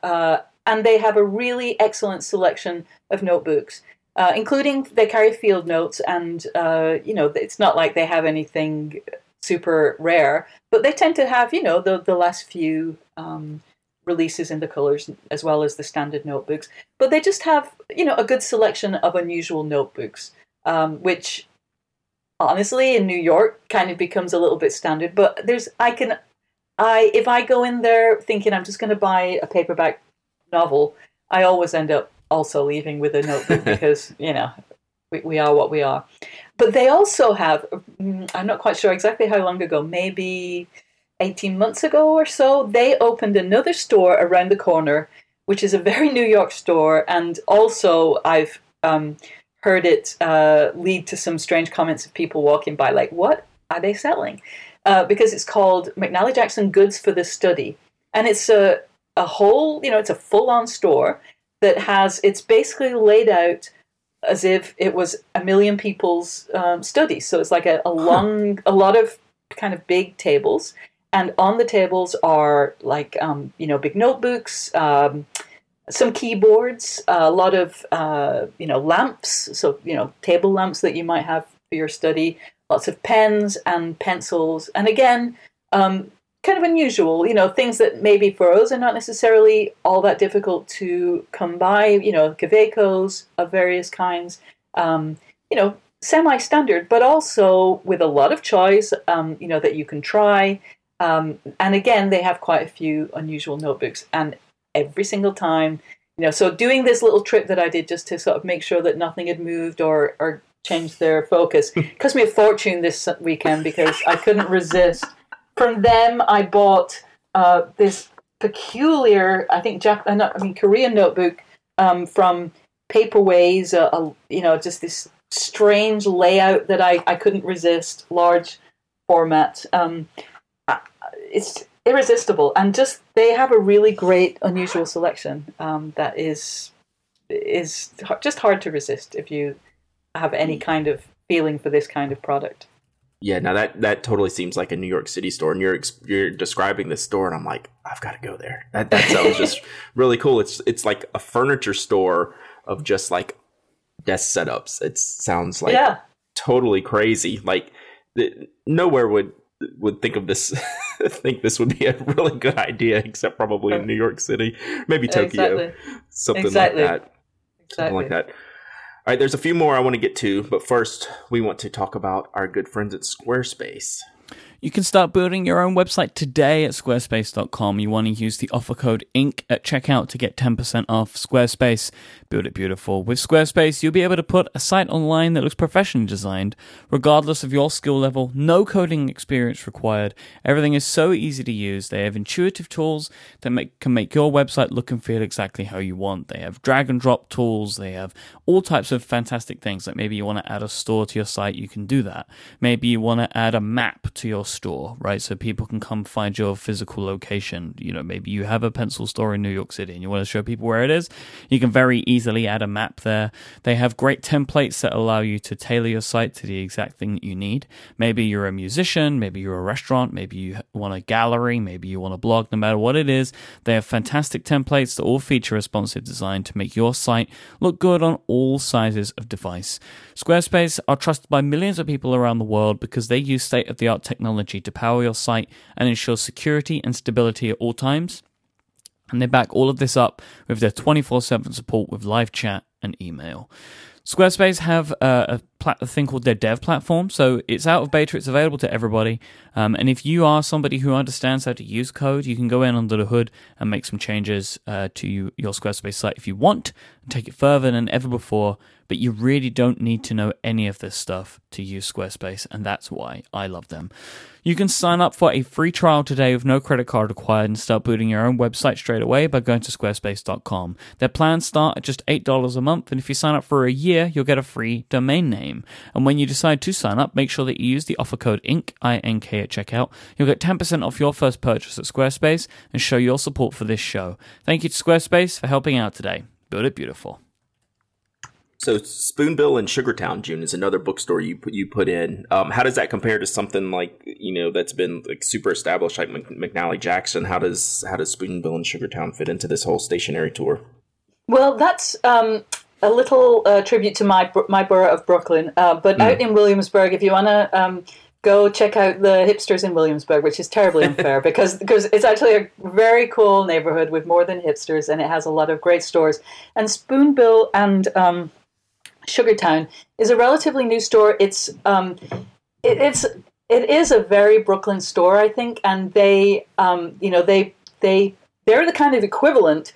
uh, and they have a really excellent selection of notebooks, uh, including they carry field notes, and uh, you know it's not like they have anything super rare, but they tend to have you know the the last few. Um, releases in the colors as well as the standard notebooks but they just have you know a good selection of unusual notebooks um, which honestly in New York kind of becomes a little bit standard. But there's I can I if I go in there thinking I'm just going to buy a paperback novel, I always end up also leaving with a notebook because you know we, we are what we are. But they also have mm, I'm not quite sure exactly how long ago, maybe 18 months ago or so, they opened another store around the corner, which is a very New York store, and also I've um, heard it uh, lead to some strange comments of people walking by, like, what are they selling? Uh, because it's called McNally Jackson Goods for the Study. And it's a, a whole, you know, it's a full on store that has, it's basically laid out as if it was a million people's um, studies. So it's like a, a long, a lot of kind of big tables. And on the tables are like, um, you know, big notebooks, um, some keyboards, a lot of uh, you know lamps, so you know table lamps that you might have for your study, lots of pens and pencils, and again, um, kind of unusual, you know, things that maybe for us are not necessarily all that difficult to come by, you know, Kawecos of various kinds, um, you know, semi-standard, but also with a lot of choice, um, you know, that you can try. Um, and again, they have quite a few unusual notebooks, and every single time, you know, so doing this little trip that I did just to sort of make sure that nothing had moved or or changed their focus cost me a fortune this weekend because I couldn't resist. From them, I bought uh, this peculiar, I think, Jap- uh, not, I mean, Korean notebook um, from Paperways. Uh, uh, you know, just this strange layout that I, I couldn't resist, large format. Um, it's irresistible, and just they have a really great, unusual selection um, that is is just hard to resist if you have any kind of feeling for this kind of product. Yeah, now that that totally seems like a New York City store, and you're you're describing this store, and I'm like, I've got to go there. That that sounds just really cool. It's it's like a furniture store of just like desk setups. It sounds like yeah, totally crazy. Like the, nowhere would would think of this think this would be a really good idea, except probably in New York City, maybe Tokyo, exactly. something Exactly. like that. Something like that. All right, there's a few more I want to get to, but first we want to talk about our good friends at Squarespace. You can start building your own website today at squarespace.com. You want to use the offer code INK at checkout to get 10% off Squarespace. Build it beautiful. With Squarespace, you'll be able to put a site online that looks professionally designed, regardless of your skill level, no coding experience required. Everything is so easy to use. They have intuitive tools that make, can make your website look and feel exactly how you want. They have drag and drop tools. They have all types of fantastic things. Like maybe you want to add a store to your site, you can do that. Maybe you want to add a map to your store, right? So people can come find your physical location. You know, maybe you have a pencil store in New York City and you want to show people where it is. You can very easily add a map there. They have great templates that allow you to tailor your site to the exact thing that you need. Maybe you're a musician, maybe you're a restaurant, maybe you want a gallery, maybe you want a blog, no matter what it is. They have fantastic templates that all feature responsive design to make your site look good on all sizes of device. Squarespace are trusted by millions of people around the world because they use state of the art technology to power your site and ensure security and stability at all times. And they back all of this up with their 24 7 support with live chat and email. Squarespace have uh, a, plat- a, thing called their dev platform, so it's out of beta. It's available to everybody. Um, and if you are somebody who understands how to use code, you can go in under the hood and make some changes uh, to you, your Squarespace site if you want, and take it further than ever before. But you really don't need to know any of this stuff to use Squarespace, and that's why I love them. You can sign up for a free trial today with no credit card required and start building your own website straight away by going to squarespace.com. Their plans start at just $8 a month, and if you sign up for a year, you'll get a free domain name. And when you decide to sign up, make sure that you use the offer code INK, I-N-K at checkout. You'll get 10% off your first purchase at Squarespace and show your support for this show. Thank you to Squarespace for helping out today. Build it beautiful. So Spoonbill in Sugartown, June, is another bookstore you put you put in. Um, how does that compare to something like you know that's been like super established like McNally Jackson? How does how does Spoonbill in Sugartown fit into this whole stationery tour? Well, that's um, a little uh, tribute to my my borough of Brooklyn, uh, but mm. out in Williamsburg, if you want to um, go check out the hipsters in Williamsburg, which is terribly unfair because because it's actually a very cool neighborhood with more than hipsters, and it has a lot of great stores. And Spoonbill and um, Sugartown is a relatively new store. It's um, it, it's it is a very Brooklyn store, I think, and they um, you know they they they're the kind of equivalent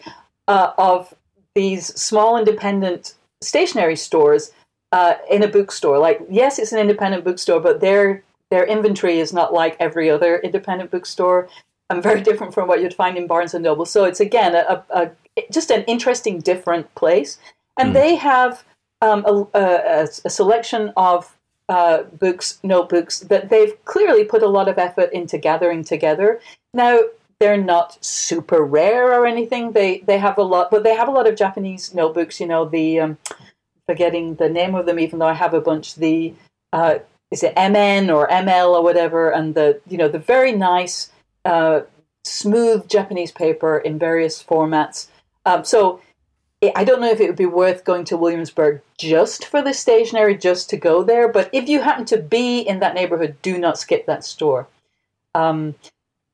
uh, of these small independent stationery stores uh, in a bookstore. Like yes, it's an independent bookstore, but their their inventory is not like every other independent bookstore. and very different from what you'd find in Barnes and Noble. So it's again a, a, a just an interesting, different place, and mm. they have um, a, a, a, selection of uh, books, notebooks that they've clearly put a lot of effort into gathering together. Now, they're not super rare or anything. They they have a lot, but they have a lot of Japanese notebooks. You know, the um, forgetting the name of them, even though I have a bunch. The uh, is it MN or ML or whatever, and the you know the very nice, uh, smooth Japanese paper in various formats. Um, so I don't know if it would be worth going to Williamsburg just for the stationery, just to go there. But if you happen to be in that neighborhood, do not skip that store. Um,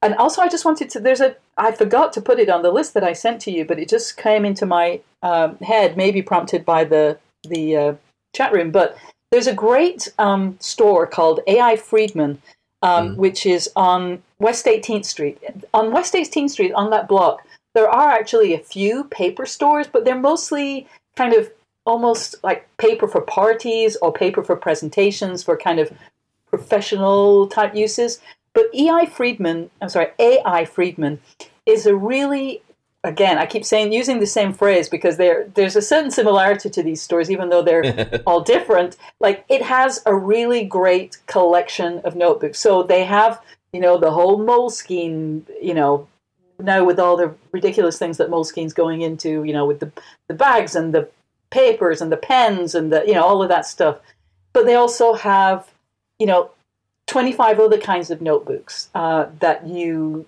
and also, I just wanted to. There's a. I forgot to put it on the list that I sent to you, but it just came into my um, head, maybe prompted by the the uh, chat room. But there's a great um, store called AI Friedman, um, mm. which is on West 18th Street. On West 18th Street, on that block, there are actually a few paper stores, but they're mostly kind of almost like paper for parties or paper for presentations for kind of professional type uses. But EI Friedman, I'm sorry, AI Friedman is a really again, I keep saying using the same phrase because there there's a certain similarity to these stores, even though they're all different. Like it has a really great collection of notebooks. So they have, you know, the whole Moleskine, you know, now with all the ridiculous things that Moleskine's going into, you know, with the the bags and the papers and the pens and the you know all of that stuff. But they also have, you know, twenty five other kinds of notebooks uh, that you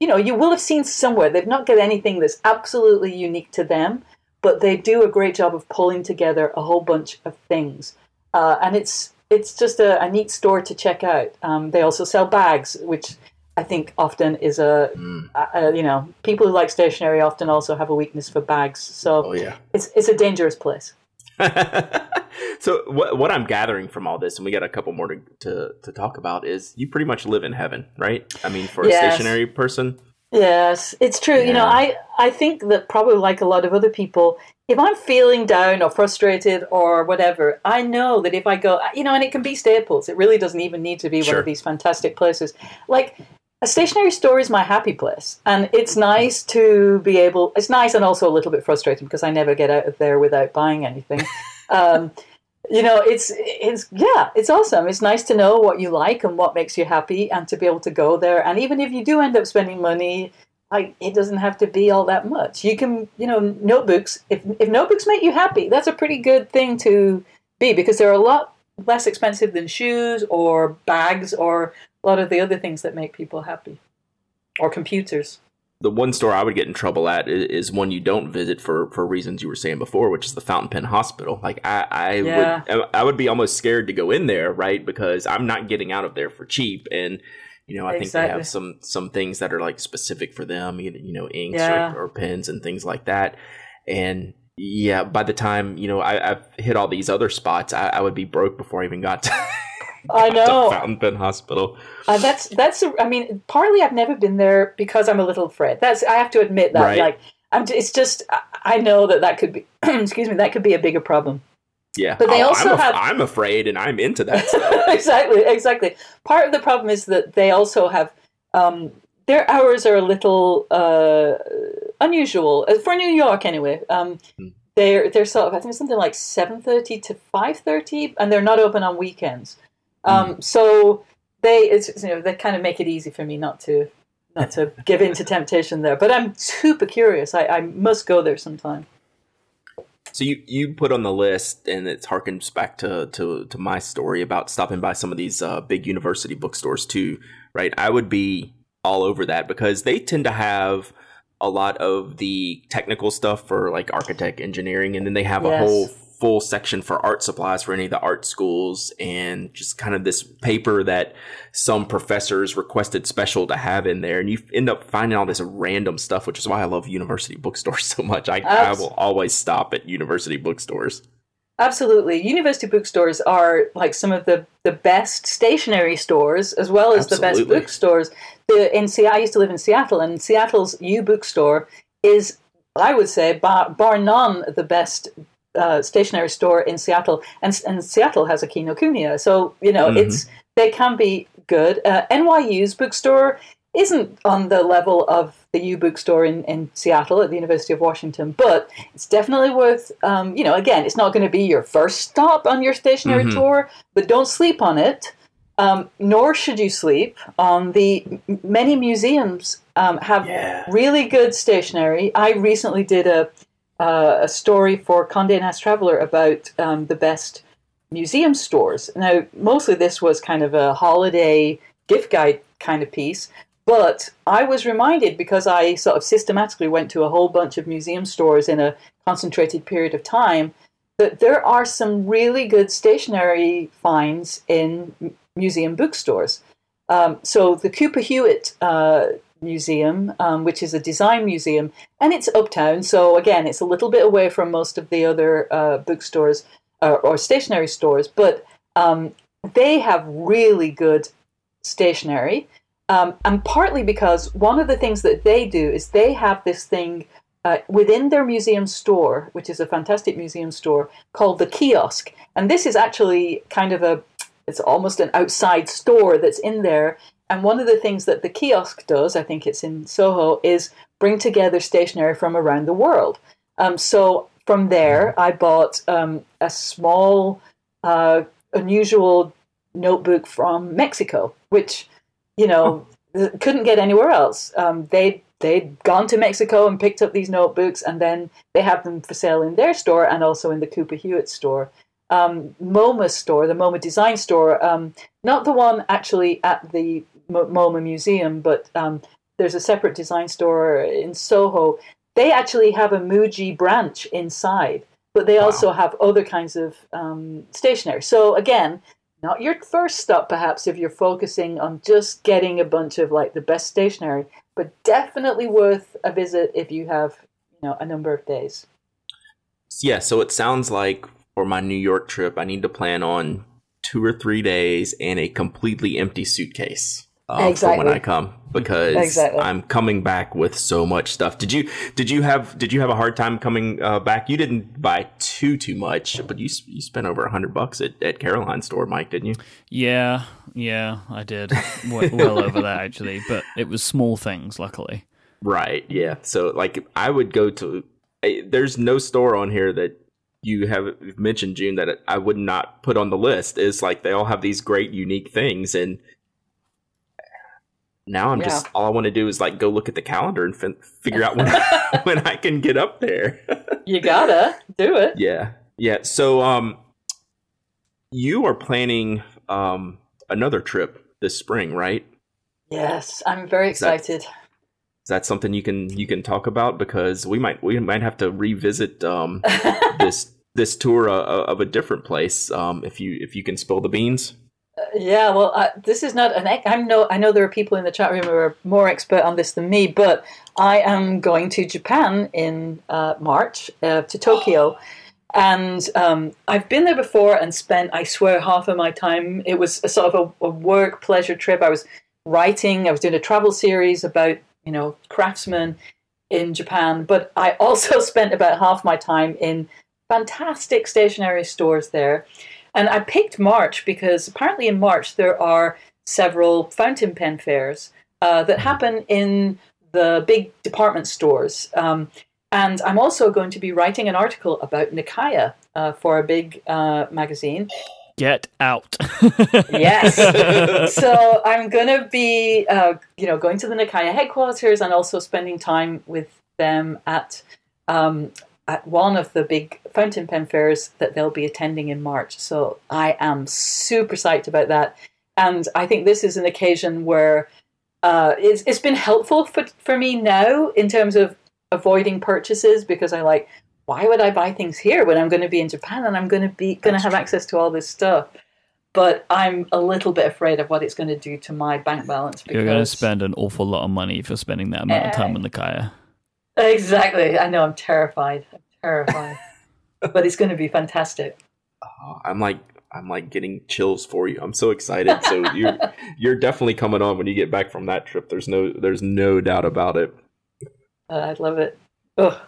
you know you will have seen somewhere. They've not got anything that's absolutely unique to them, but they do a great job of pulling together a whole bunch of things, uh, and it's it's just a, a, neat store to check out. Um, they also sell bags, which I think often is a, mm. a, a, you know people who like stationery often also have a weakness for bags. So oh, yeah. it's it's a dangerous place. so what what I'm gathering from all this, and we got a couple more to, to, to talk about, is you pretty much live in heaven, right? I mean, for a Yes. stationery person, Yes, it's true. You know, I, I think that probably like a lot of other people, if I'm feeling down or frustrated or whatever, I know that if I go, you know, and it can be Staples, it really doesn't even need to be one of these fantastic places. Like, a stationery store is my happy place. And it's nice to be able, it's nice and also a little bit frustrating because I never get out of there without buying anything. um, you know it's it's yeah it's awesome it's nice to know what you like and what makes you happy and to be able to go there and even if you do end up spending money like it doesn't have to be all that much you can you know notebooks if, if notebooks make you happy that's a pretty good thing to be because they're a lot less expensive than shoes or bags or a lot of the other things that make people happy or computers the one store I would get in trouble at is one you don't visit for for reasons you were saying before, which is the Fountain Pen Hospital. Like I, I Yeah. would I would be almost scared to go in there, right? Because I'm not getting out of there for cheap, and you know I think they have some some things that are like specific for them, you you know, inks Yeah. or, or pens and things like that, and. Yeah, by the time you know I, I've hit all these other spots, I, I would be broke before I even got to, I know. Fountain Pen Hospital. Uh, that's that's. a- I mean, partly I've never been there because I'm a little afraid. That's I have to admit that. Right. Like, I'm. It's just I- know that that could be. excuse me. That could be a bigger problem. Yeah, But they Oh, also I'm, have- I'm afraid, and I'm into that exactly. Exactly. Part of the problem is that they also have. Um, their hours are a little uh, unusual uh, for New York, anyway. Um, Hmm. they're they're sort of I think it's something like seven thirty to five thirty, and they're not open on weekends. Um, So they it's you know they kind of make it easy for me not to not to give in to temptation there. But I'm super curious. I, I must go there sometime. So you, you put on the list, and it harkens back to, to, to my story about stopping by some of these uh, big university bookstores too, right? I would be all over that because they tend to have a lot of the technical stuff for like architect engineering, and then they have a whole full section for art supplies for any of the art schools, and just kind of this paper that some professors requested special to have in there, and you end up finding all this random stuff, which is why I love university bookstores so much. I, I will always stop at university bookstores. Absolutely. University bookstores are like some of the, the best stationery stores as well as the best bookstores. The, in Se- I used to live in Seattle, and Seattle's U bookstore is, I would say, bar, bar none, the best uh, stationery store in Seattle. And, and Seattle has a Kinokuniya. So, you know, Mhm. it's they can be good. Uh, NYU's bookstore isn't on the level of the U bookstore in, in Seattle at the University of Washington, but it's definitely worth, um, you know, again, it's not going to be your first stop on your stationery Mhm. tour, but don't sleep on it. Um, nor should you sleep on the many museums um, have Yeah. really good stationery. I recently did a uh, a story for Condé Nast Traveler about um, the best museum stores. Now, mostly this was kind of a holiday gift guide kind of piece, but I was reminded because I sort of systematically went to a whole bunch of museum stores in a concentrated period of time that there are some really good stationery finds in museum bookstores. Um, so the Cooper Hewitt uh, Museum, um, which is a design museum, and it's uptown. So again, it's a little bit away from most of the other uh, bookstores uh, or stationery stores, but um, they have really good stationery. Um, and partly because one of the things that they do is they have this thing uh, within their museum store, which is a fantastic museum store called the kiosk. And this is actually kind of a, it's almost an outside store that's in there. And one of the things that the kiosk does, I think it's in Soho, is bring together stationery from around the world. Um, so from there, I bought um, a small, uh, unusual notebook from Mexico, which, you know, couldn't get anywhere else. Um, they they'd gone to Mexico and picked up these notebooks, and then they have them for sale in their store and also in the Cooper Hewitt store. Um, MoMA store, the MoMA Design Store, um, not the one actually at the MoMA Museum, but um, there's a separate design store in Soho. They actually have a Muji branch inside, but they Wow. also have other kinds of um, stationery. So again, not your first stop perhaps if you're focusing on just getting a bunch of like the best stationery, but definitely worth a visit if you have you know a number of days. Yeah, so it sounds like for my New York trip, I need to plan on two or three days and a completely empty suitcase uh, Exactly. for when I come because Exactly. I'm coming back with so much stuff. Did you did you have did you have a hard time coming uh, back? You didn't buy too too much, but you you spent over a hundred bucks at, at Caroline's store, Myke, didn't you? Yeah, yeah, I did. W- well over that actually, but it was small things. Luckily, Right. Yeah. So like I would go to. I- There's no store on here that you have mentioned June that I would not put on the list. Is like they all have these great unique things and. Now I'm just all I want to do is like go look at the calendar and fin- figure out when when I can get up there. You gotta do it. yeah, yeah. So um, you are planning um another trip this spring, right? Yes, I'm very Is excited. Is that something you can you can talk about because we might we might have to revisit um, this this tour uh, of a different place um, if you if you can spill the beans. Yeah, well, uh, this is not an. I'm no. I know there are people in the chat room who are more expert on this than me, but I am going to Japan in uh, March uh, to Tokyo, and um, I've been there before and spent, I swear, half of my time. It was a sort of a, a work pleasure trip. I was writing. I was doing a travel series about you know craftsmen in Japan, but I also spent about half my time in fantastic stationery stores there. And I picked March because apparently in March there are several fountain pen fairs uh, that happen in the big department stores. Um, and I'm also going to be writing an article about Nakaya uh, for a big uh, magazine. get out. Yes. so I'm going to be, uh, you know, going to the Nakaya headquarters and also spending time with them at um, at one of the big fountain pen fairs that they'll be attending in March. So I am super psyched about that, and I think this is an occasion where uh, it's it's been helpful for for me now in terms of avoiding purchases because I like. Why would I buy things here when I'm going to be in Japan and I'm going to be going to have access to all this stuff? but I'm a little bit afraid of what it's going to do to my bank balance. Because You're going to spend an awful lot of money if you're spending that amount of time in the Kaya. Exactly. I know. I'm terrified. I'm terrified. but it's going to be fantastic. Oh, I'm like I'm like getting chills for you. I'm so excited. So you you're definitely coming on when you get back from that trip. There's no there's no doubt about it. Uh, I love it. Ugh.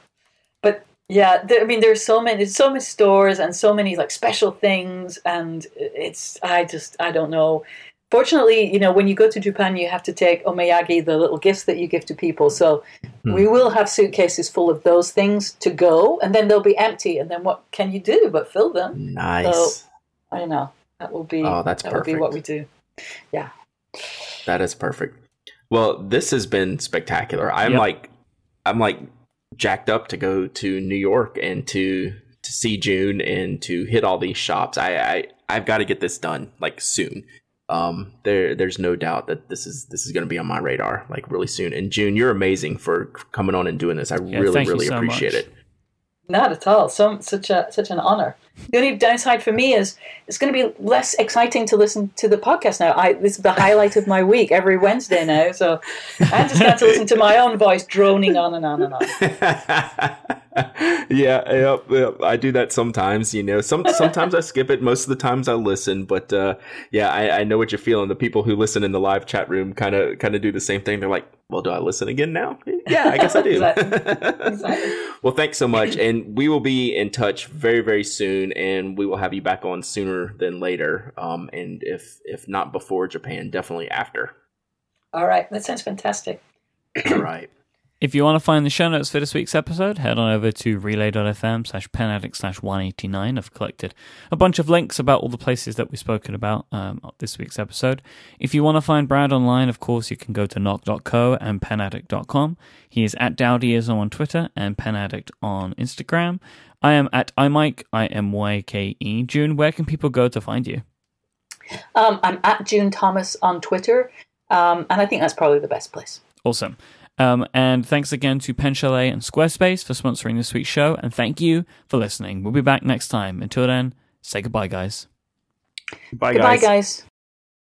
But yeah, there, I mean, there's so many, there's so many stores and so many like special things, and it's I just I don't know. Fortunately, you know, when you go to Japan, you have to take omiyage, the little gifts that you give to people. So hmm. we will have suitcases full of those things to go, and then they'll be empty. And then what can you do but fill them? Nice. So- I know. That will be. Oh, that's that will be what we do. Yeah. That is perfect. Well, this has been spectacular. I'm Yep. like I'm like jacked up to go to New York and to to see June and to hit all these shops. I, I I've got to get this done like soon. Um there there's no doubt that this is this is going to be on my radar like really soon. And June, you're amazing for coming on and doing this. I really really so appreciate much. it. Not at all. So such a such an honor. The only downside for me is it's going to be less exciting to listen to the podcast now. I this is the highlight of my week every Wednesday now, so I'm just going to listen to my own voice droning on and on and on. yeah. I do that sometimes. You know, some sometimes I skip it. Most of the times I listen. But uh, yeah, I, I know what you're feeling. The people who listen in the live chat room kind of kind of do the same thing. They're like, "Well, do I listen again now?" Yeah, I guess I do. Exactly. Exactly. well, thanks so much, and we will be in touch very very soon, and we will have you back on sooner than later. Um, and if if not before Japan, definitely after. All right, that sounds fantastic. All right. If you want to find the show notes for this week's episode, head on over to relay.fm slash penaddict slash 189. I've collected a bunch of links about all the places that we've spoken about um, this week's episode. If you want to find Brad online, of course, you can go to knock.co and penaddict.com. He is at Dowdyism on Twitter and penaddict on Instagram. I am at imyke, I-M-Y-K-E. June, where can people go to find you? Um, I'm at June Thomas on Twitter, um, and I think that's probably the best place. Awesome. Um, and thanks again to Pen Chalet and Squarespace for sponsoring this week's show. And thank you for listening. We'll be back next time. Until then, say goodbye, guys. Bye, Goodbye, guys. guys.